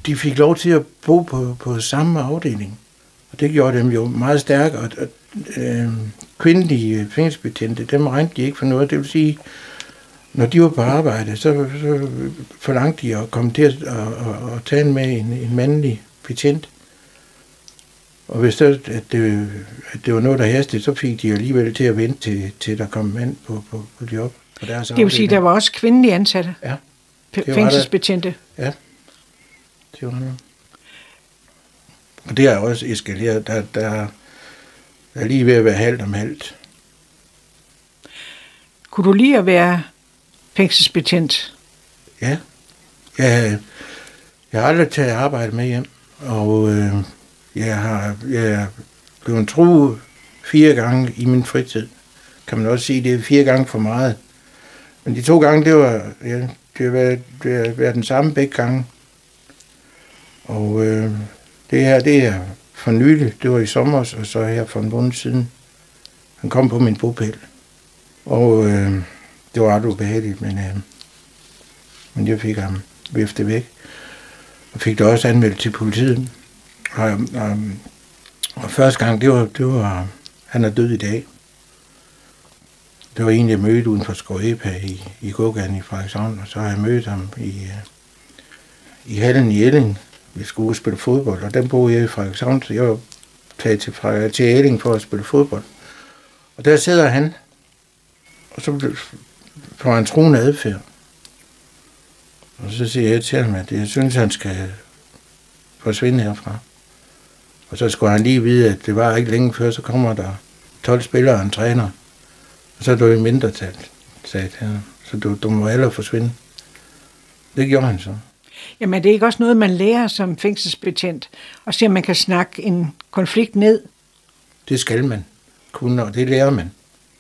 de fik lov til at bo på, på samme afdeling. Og det gjorde dem jo meget stærke, og, og øh, kvindelige fængselsbetjente, dem regnede de ikke for noget. Det vil sige, når de var på arbejde, så, så forlangte de at komme til at, at, at, at tale med en, en mandlig betjent. Og hvis det, at det, at det var noget, der hastede, så fik de alligevel til at vente til, til der kom mand på, på, på job. På deres det vil sige, at der var også kvindelige ansatte? Ja. Fængselsbetjente? Ja, det var der. Og det er også eskaleret. Der, der er lige ved at være halvt om halvt. Kunne du lige at være fængselsbetjent? Ja. Jeg, jeg har aldrig taget arbejde med hjem, og øh, jeg har jeg er blevet truet fire gange i min fritid. Kan man også sige, det er fire gange for meget. Men de to gange, det var, ja, det været, det har været den samme begge gange. Og øh, det her, det er for nylig. Det var i sommer, og så her for en måned siden. Han kom på min bopæl. Og øh, det var ret ubehageligt, men, øh, men jeg fik ham viftet væk. Og fik det også anmeldt til politiet. Og, og, og første gang, det var, det var, han er død i dag. Det var egentlig, jeg mødte uden for Skoepa i, i Gågaden i Frederikshavn, og så har jeg mødt ham i, øh, i hallen i Elling. Vi skulle spille fodbold, og den boede jeg i Frederikshavn, så jeg var taget til, til Æling for at spille fodbold. Og der sidder han, og så får han truende adfærd. Og så siger jeg til ham, at jeg synes, han skal forsvinde herfra. Og så skulle han lige vide, at det var ikke længe før, så kommer der 12 spillere og en træner. Og så er du i mindretal, sagde han. Så du, du må hellere forsvinde. Det gjorde han så. Jamen det er ikke også noget, man lærer som fængselsbetjent, og se, om man kan snakke en konflikt ned? Det skal man kunne, og det lærer man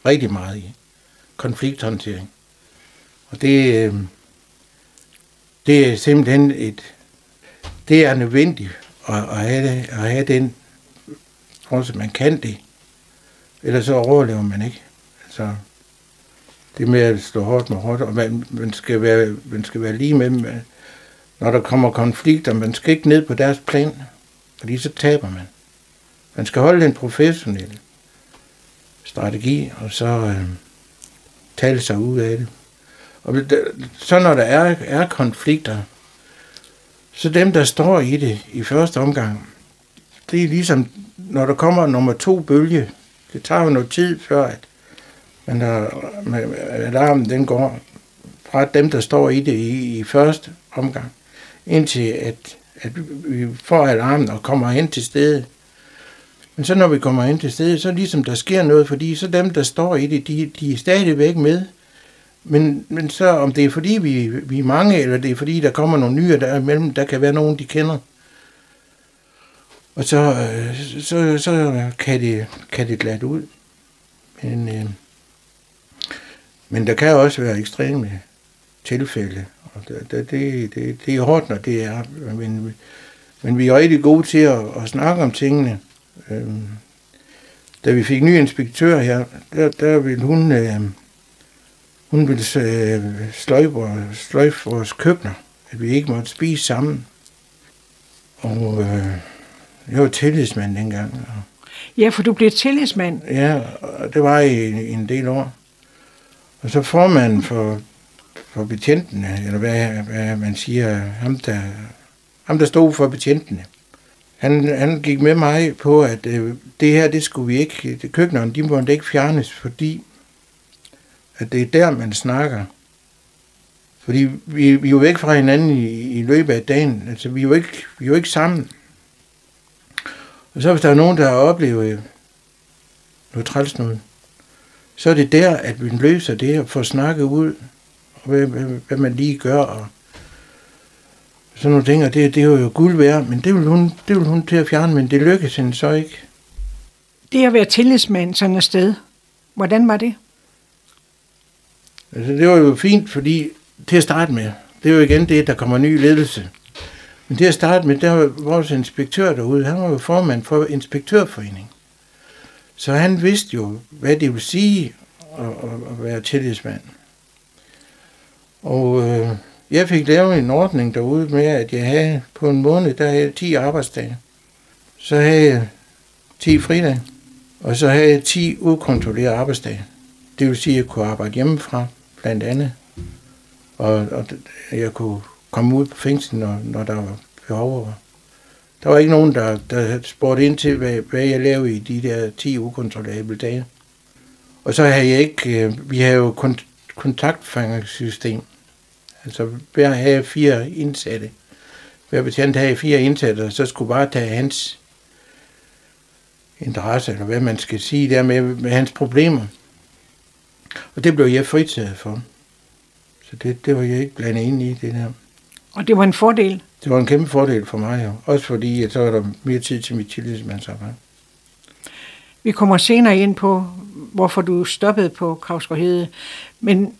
rigtig meget i. Konflikthåndtering. Og det, øh, det er simpelthen et, det er nødvendigt at, at, have, det, at have den, også man kan det. Ellers så overlever man ikke. Altså, det med at slå hårdt med hårdt, og man, man, skal, være, man skal være lige med, med, når der kommer konflikter. Man skal ikke ned på deres plan, fordi så taber man. Man skal holde en professionel strategi, og så øh, tale sig ud af det. Og så når der er, er konflikter, så dem, der står i det i første omgang, det er ligesom, når der kommer nummer to bølge, det tager jo noget tid før, at man har, alarmen den går fra dem, der står i det i, i første omgang, indtil at, at vi får alarmen og kommer hen til stedet. Men så når vi kommer ind til stedet, så ligesom der sker noget, fordi så dem, der står i det, de, de er stadigvæk med. Men, men så om det er fordi, vi, vi er mange, eller det er fordi, der kommer nogle nye, der imellem, der kan være nogen, de kender. Og så, øh, så, så kan, det, kan det glatte ud. Men, øh, men der kan også være ekstreme tilfælde. Og det, det, det, det er hårdt, når det er. Men, men vi er rigtig gode til at, at snakke om tingene. Øh, da vi fik ny inspektør her, der, der ville hun... Øh, hun ville øh, sløjfe, sløjfe vores køkkener, at vi ikke måtte spise sammen. Og øh, jeg var tillidsmand dengang. Ja, for du blev tillidsmand. Ja, og det var i, i en del år. Og så formanden for, for betjentene, eller hvad, hvad man siger, ham der, ham der stod for betjentene. Han, han gik med mig på, at øh, det her, det skulle vi ikke, det, køkkenerne, de måtte ikke fjernes, fordi at det er der, man snakker. Fordi vi, vi er jo væk fra hinanden i, i løbet af dagen. Altså, vi er, jo ikke, vi er jo ikke sammen. Og så hvis der er nogen, der har oplevet øh, noget træls noget, så er det der, at vi løser det og får snakket ud, hvad, hvad, hvad man lige gør, og sådan nogle ting, og det, det er jo guld værd, men det vil, hun, det vil hun til at fjerne, men det lykkedes hende så ikke. Det at være tillidsmand sådan et sted, hvordan var det? Altså, det var jo fint, fordi til at starte med, det er jo igen det, der kommer ny ledelse. Men til at starte med, der var vores inspektør derude, han var jo formand for inspektørforeningen. Så han vidste jo, hvad det vil sige at, at, at være tillidsmand. Og øh, jeg fik lavet en ordning derude med, at jeg havde på en måned, der havde 10 arbejdsdage. Så havde jeg 10 fridage, og så havde jeg 10 ukontrollerede arbejdsdage. Det vil sige, at jeg kunne arbejde hjemmefra, blandt andet. Og, og jeg kunne komme ud på fængslen, når, når der var behov. Der var ikke nogen, der, der spurgte ind til, hvad, hvad jeg lavede i de der 10 ukontrollable dage. Og så havde jeg ikke, øh, vi havde jo kont- kontaktfangersystem, Altså hver havde fire indsatte. Hver betjent havde fire indsatte, og så skulle bare tage hans interesse, eller hvad man skal sige der med, med hans problemer. Og det blev jeg fritaget for. Så det, det var jeg ikke blandet ind i, det der. Og det var en fordel? Det var en kæmpe fordel for mig, jo. Også fordi, at så var der mere tid til mit tillidsmandsarbejde. Vi kommer senere ind på, hvorfor du stoppede på Kravsgaard Hede. Men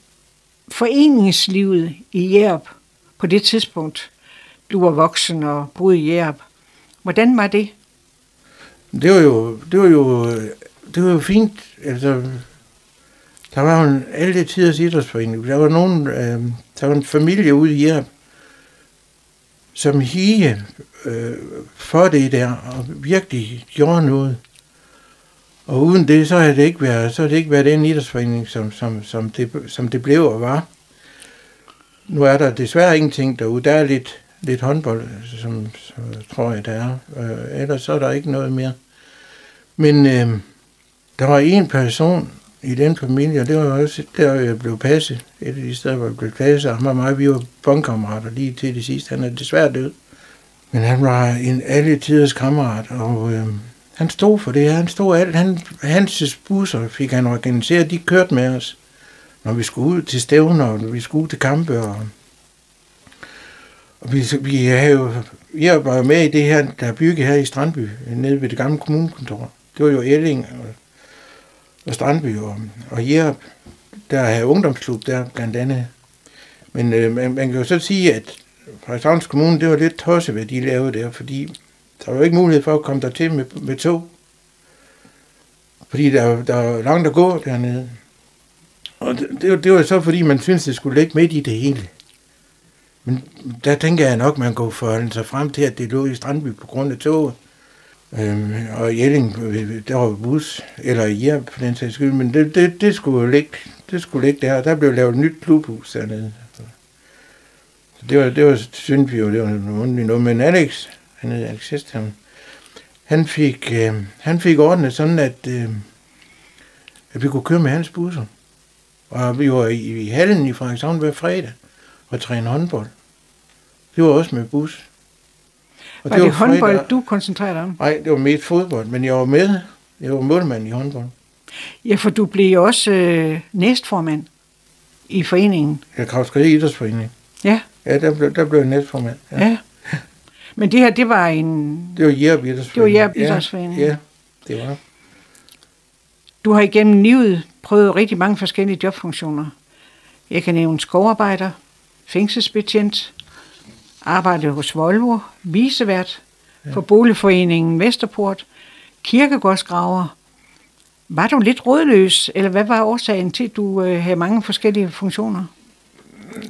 foreningslivet i Jærup på det tidspunkt, du var voksen og boede i Jærup, hvordan var det? Det var jo, det var jo, det var jo fint. Altså, der var jo en alle tiders idrætsforening. Der var nogen, øh, der var en familie ude i Jærup, som hige øh, for det der, og virkelig gjorde noget. Og uden det, så havde det ikke været, så havde det ikke været den idrætsforening, som, som, som, det, som det blev og var. Nu er der desværre ingenting derude. Der er lidt, lidt håndbold, som, som tror jeg, der er. Øh, ellers så er der ikke noget mere. Men øh, der var en person i den familie, og det var også der, jeg blev passet. Et af de steder, hvor jeg blev passet. Ham og mig, vi var bondkammerater lige til det sidste. Han er desværre død. Men han var en alle tiders kammerat, og øh, han stod for det. Han stod alt. Han, hans busser fik han organiseret. De kørte med os, når vi skulle ud til stævner, og når vi skulle ud til kampe. Og, og vi, vi havde jo, jeg var med i det her, der er bygget her i Strandby, nede ved det gamle kommunekontor. Det var jo Elling og, og Strandby og, og Jerup. Der havde ungdomsklub der blandt andet. Men øh, man, man kan jo så sige, at Frederikshavns Kommune, det var lidt tosset, hvad de lavede der, fordi der var jo ikke mulighed for at komme der til med, med tog. Fordi der, der var langt at gå dernede. Og det, det, var, det var så, fordi man syntes, det skulle ligge midt i det hele. Men der tænker jeg nok, man kunne forholde sig frem til, at det lå i Strandby på grund af toget. Øhm, og Jelling, der var bus, eller ja, på den sags skyld, men det, det, det, skulle ligge, det skulle ligge der. Der blev lavet et nyt klubhus dernede. Så det var, det var synes vi jo, det var noget noget. Men Alex, han hed Alex Hestham, han fik, øh, han fik ordnet sådan, at, øh, at vi kunne køre med hans busser. Og vi var i, i hallen i Frederikshavn hver fredag og træne håndbold. Det var også med bus. Og var det, det var håndbold, fredag. du koncentrerede dig om? Nej, det var mest fodbold, men jeg var med. Jeg var målmand i håndbold. Ja, for du blev også øh, næstformand i foreningen. Ja, Kravskeri Idrætsforening. Ja. Ja, der blev, der blev jeg næstformand. Ja. ja. Men det her, det var en... Det var Idrætsforening. Det var Idrætsforening. Ja, ja, det var. Du har igennem livet prøvet rigtig mange forskellige jobfunktioner. Jeg kan nævne skovarbejder, fængselsbetjent, arbejde hos Volvo, visevært ja. for boligforeningen Vesterport, kirkegårdsgraver. Var du lidt rådløs, eller hvad var årsagen til, at du øh, havde mange forskellige funktioner?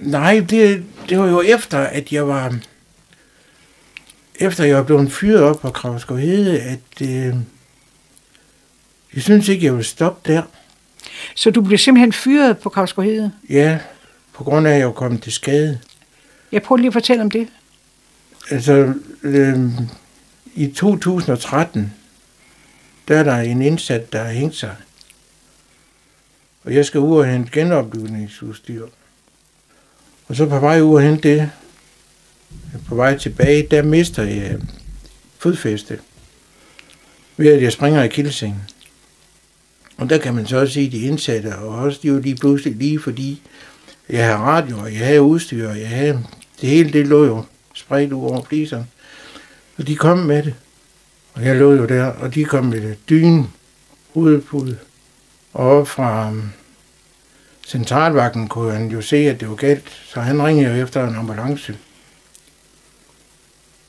Nej, det, det var jo efter, at jeg var... Efter jeg blevet fyret op på Kravskov Hede, at øh, jeg synes ikke, jeg ville stoppe der. Så du blev simpelthen fyret på Kravskov Hede? Ja, på grund af, at jeg var kommet til skade. Jeg prøver lige at fortælle om det. Altså, øh, i 2013, der er der en indsat, der har hængt sig. Og jeg skal ud og hente genoplevningsudstyr. Og så på vej ud og hente det, på vej tilbage, der mister jeg øh, fodfæste ved at jeg springer i kildesengen. Og der kan man så også se de indsatte, og også de jo lige pludselig lige fordi jeg har radio, og jeg har udstyr, og jeg har det hele det lå jo spredt ud over fliserne. Og de kom med det. Og jeg lå jo der, og de kom med det. dyne, hovedpude. Og fra um, centralvagten kunne han jo se, at det var galt, så han ringede jo efter en ambulance.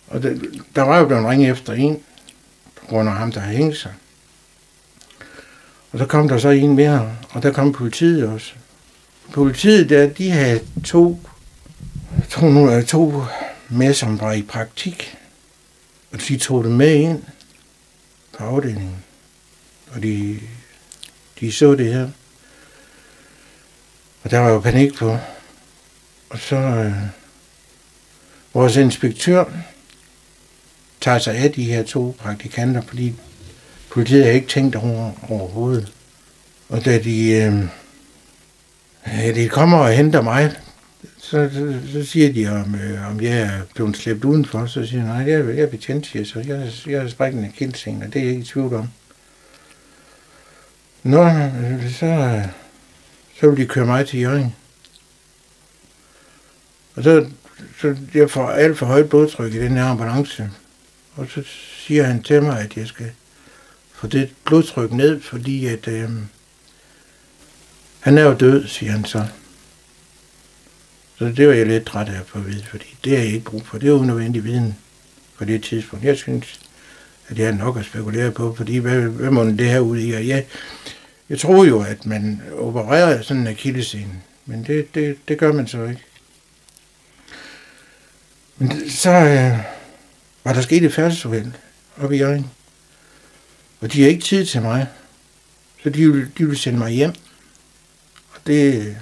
Og der, der var jo blevet ringet efter en, på grund af ham, der havde hængt sig. Og så kom der så en mere, og der kom politiet også. Politiet der, de havde to, to, to med, som var i praktik. Og de tog det med ind på afdelingen. Og de, de så det her. Og der var jo panik på. Og så øh, vores inspektør tager sig af de her to praktikanter, fordi politiet har ikke tænkt over overhovedet. Og da de, øh, de kommer og henter mig, så, så, så siger de, om, øh, om jeg er blevet slæbt udenfor. Så siger jeg, nej, jeg, jeg er betjent, siger så. Jeg, jeg har sprækket en og det er jeg ikke i tvivl om. Nå, øh, så, så vil de køre mig til Jørgen. Og så, så jeg får alt for højt blodtryk i den her ambulance. Og så siger han til mig, at jeg skal få det blodtryk ned, fordi at, øh, han er jo død, siger han så. Så det var jeg lidt træt af på at vide, fordi det har jeg ikke brug for. Det er unødvendig viden på det tidspunkt. Jeg synes, at jeg er nok at spekulere på, fordi hvad, hvad må det her ud i? Og jeg, jeg tror jo, at man opererer sådan en akillescene, men det, det, det gør man så ikke. Men så øh, var der sket et færdselsuheld oppe i Jørgen. Og de har ikke tid til mig, så de vil, de vil sende mig hjem. Og det,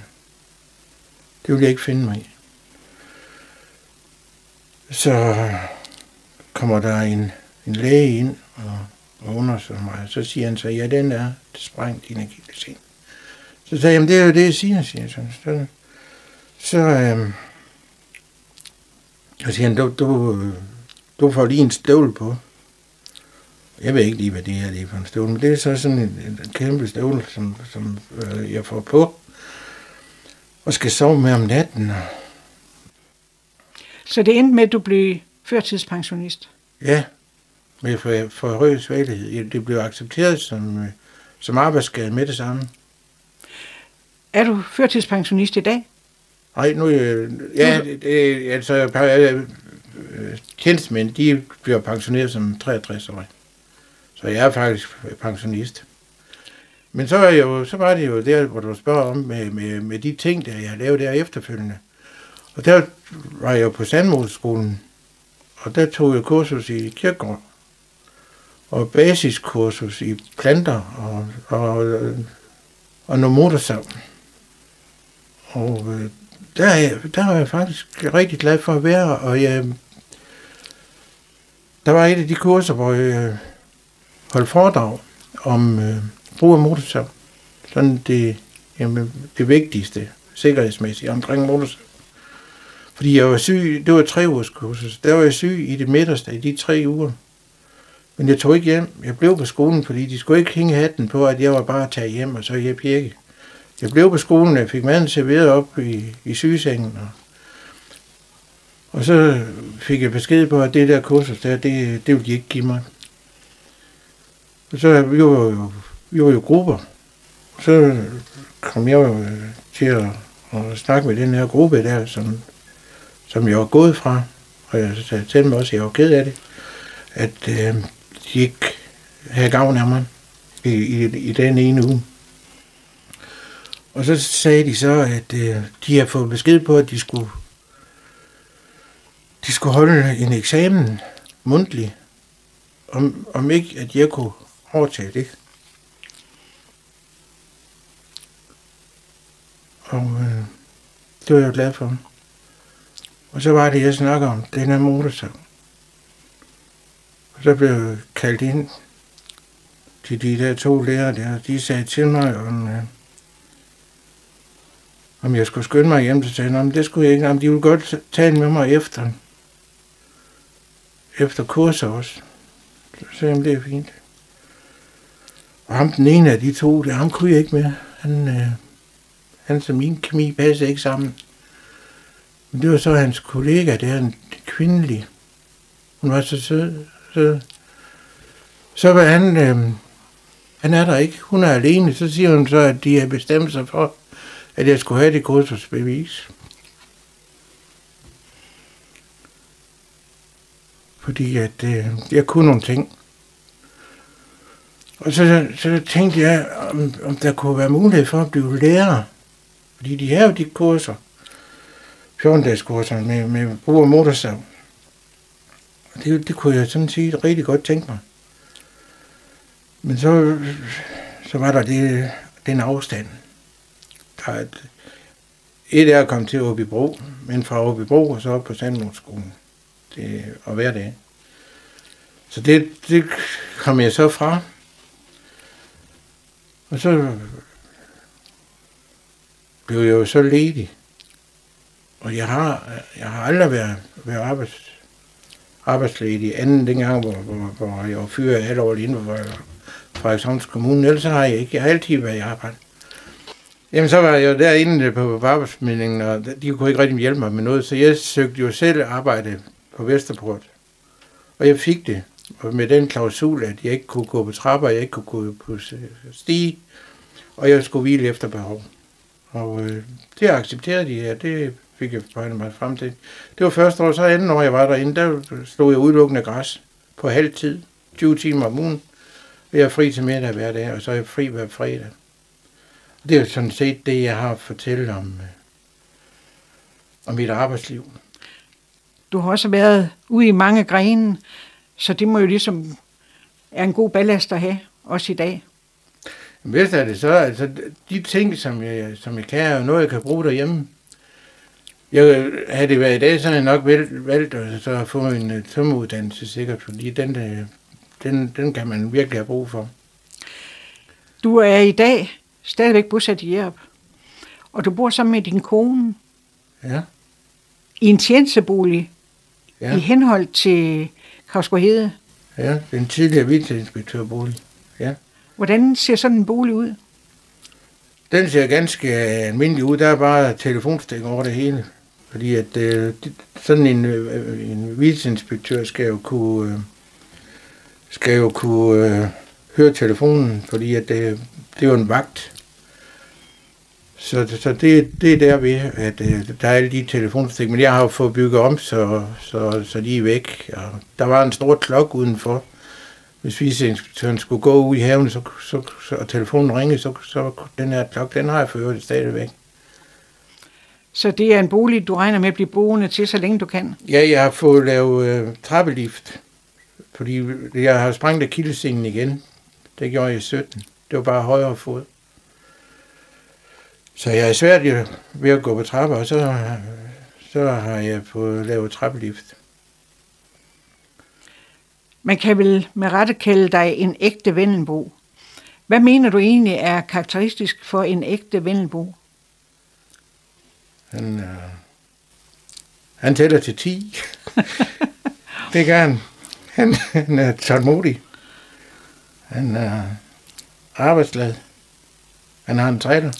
det vil jeg ikke finde mig i. Så kommer der en, en læge ind og, og undersøger mig. Så siger han så, ja, den er sprængt, din akillesen. Så sagde jeg, jamen det er jo det, jeg siger, siger jeg så. Så, så, øhm, så siger han, du, du, du får lige en støvle på. Jeg ved ikke lige, hvad det her er for en støvle, men det er så sådan en, en kæmpe støvle, som, som øh, jeg får på og skal sove med om natten. Så det endte med, at du blev førtidspensionist? Ja, med for, for høj svaghed. Det blev accepteret som, øh, som arbejdsskade med det samme. Er du førtidspensionist i dag? Nej, nu ja, det, det, altså, øh, tjenestemænd, de bliver pensioneret som 63 år. Så jeg er faktisk pensionist. Men så, er jeg jo, så var det jo der, hvor du spørger om med, med, med de ting, der jeg har lavet der efterfølgende. Og der var jeg jo på Sandmodsskolen, og der tog jeg kursus i kirkegård, og basiskursus i planter og, og, og noget motorsav. Og øh, der, der var jeg faktisk rigtig glad for at være, og jeg, der var et af de kurser, hvor jeg øh, holdt foredrag om øh, brug af motorsav. Sådan det, jamen, det vigtigste sikkerhedsmæssigt omkring motorsav. Fordi jeg var syg, det var tre ugers kursus. Der var jeg syg i det midterste i de tre uger. Men jeg tog ikke hjem. Jeg blev på skolen, fordi de skulle ikke hænge hatten på, at jeg var bare at tage hjem, og så jeg pirke. Jeg blev på skolen, jeg fik manden serveret op i, i sygesengen, og, og så fik jeg besked på, at det der kursus der, det, det ville de ikke give mig. Og så vi var jo, vi var jo grupper. Så kom jeg jo øh, til at, at snakke med den her gruppe der, som, som jeg var gået fra. Og jeg sagde til mig også, at jeg var ked af det, at øh, de ikke havde gavn af mig i, i, i den ene uge. Og så sagde de så, at øh, de har fået besked på, at de skulle, de skulle holde en eksamen mundtlig, om, om ikke, at jeg kunne overtage det. Og øh, Det var jeg glad for. Og så var det, jeg snakker om, den her motorsang. Og så blev jeg kaldt ind til de der to lærere der. De sagde til mig, om, øh, om jeg skulle skynde mig hjem. Så sagde jeg, det skulle jeg ikke. Om de ville godt tale med mig efter. Efter kurser også. Så sagde jeg, det er fint. Og ham, den ene af de to, det, ham kunne jeg ikke med. Han, øh, han som min kemi passede ikke sammen. Men det var så hans kollega, det er en kvindelig. Hun var så sød. Så, så var han, øh, han er der ikke. Hun er alene. Så siger hun så, at de har bestemt sig for, at jeg skulle have det kursusbevis. Fordi at øh, jeg kunne nogle ting. Og så, så tænkte jeg, om, om der kunne være mulighed for at blive lærer. Fordi de har jo de kurser. 14-dages kurser med, med brug af motorsav. Og det, det kunne jeg sådan sige rigtig godt tænke mig. Men så, så var der det, den afstand. Der er et, et er at komme til Åbibro, men fra Åbibro og så op på Sandmodsskolen. Det, og hver dag. Så det, det kom jeg så fra. Og så blev jeg jo så ledig. Og jeg har, jeg har aldrig været, været arbejds, arbejdsledig, anden dengang, hvor, hvor, hvor jeg var fyret alle år inden for Frederikshavns Kommune. Ellers har jeg ikke. Jeg har altid været i arbejde. Jamen, så var jeg jo derinde på arbejdsmidlingen, og de kunne ikke rigtig hjælpe mig med noget, så jeg søgte jo selv arbejde på Vesterport. Og jeg fik det, og med den klausul, at jeg ikke kunne gå på trapper, jeg ikke kunne gå på øh, stige, og jeg skulle hvile efter behov. Og øh, det accepterede de, og det fik jeg forhandlet mig frem til. Det var første år, så anden år, jeg var derinde, der slog jeg udelukkende græs på halv tid, 20 timer om ugen. Jeg er fri til middag hver dag, og så er jeg fri hver fredag. Og det er sådan set det, jeg har at fortælle om, øh, om mit arbejdsliv. Du har også været ude i mange grene, så det må jo ligesom er en god ballast at have, også i dag. Hvis er det så, altså de ting, som jeg, som jeg kan, jo noget, jeg kan bruge derhjemme. Jeg, havde det været i dag, så havde jeg nok valgt, at så få en tømmeuddannelse sikkert, fordi den, der, den, den kan man virkelig have brug for. Du er i dag stadigvæk bosat i Jerup, og du bor sammen med din kone Ja, i en tjenestebolig ja, i henhold til Kravsgaard Hede. ja. Den tidligere viceinspektørbolig. Ja. Hvordan ser sådan en bolig ud? Den ser ganske almindelig ud. Der er bare telefonstik over det hele. Fordi at øh, sådan en, øh, en viceinspektør skal jo kunne, øh, skal jo kunne øh, høre telefonen, fordi at det, det er jo en vagt. Så, så det, det er derved, at øh, der er alle de telefonstik, men jeg har jo fået bygget om, så, så, så de er væk. Og der var en stor klokke udenfor. Hvis viceinspektøren skulle gå ud i haven, så, så, så, og telefonen ringede, så, så den her klokke, den har jeg for øvrigt stadigvæk. Så det er en bolig, du regner med at blive boende til, så længe du kan. Ja, jeg har fået lavet øh, trappelift, fordi jeg har sprængt af kildesingen igen. Det gjorde jeg i 17. Det var bare højre fod. Så jeg er svært ved at gå på trapper, og så, så har jeg fået lavet trappelift. Man kan vel med rette kalde dig en ægte Vendelbo. Hvad mener du egentlig er karakteristisk for en ægte Vendelbo? Han, øh, han tæller til 10. det gør han. han. Han er tålmodig. Han er arbejdsglad. Han har en trailer.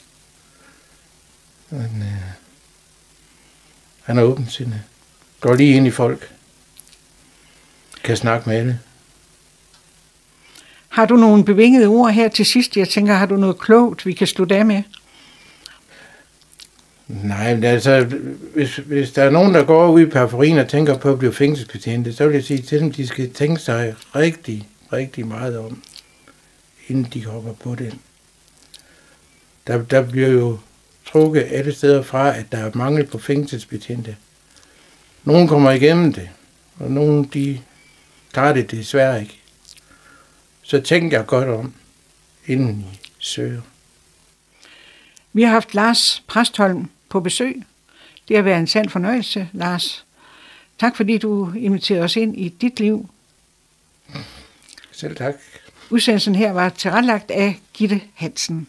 Han, øh, han er åbensindet. Går lige ind i folk. Kan snakke med alle. Har du nogle bevingede ord her til sidst? Jeg tænker, har du noget klogt, vi kan slutte af med? Nej, men altså, hvis, hvis der er nogen, der går ud i periferien og tænker på at blive fængselsbetjente, så vil jeg sige til dem, de skal tænke sig rigtig, rigtig meget om, inden de hopper på den. Der, der bliver jo trukket alle steder fra, at der er mangel på fængselsbetjente. Nogle kommer igennem det, og nogle de klarer det desværre ikke. Så tænk jer godt om, inden I søger. Vi har haft Lars Præstholm på besøg, Det har været en sand fornøjelse, Lars. Tak fordi du inviterede os ind i dit liv. Selv tak. Udsendelsen her var tilrettelagt af Gitte Hansen.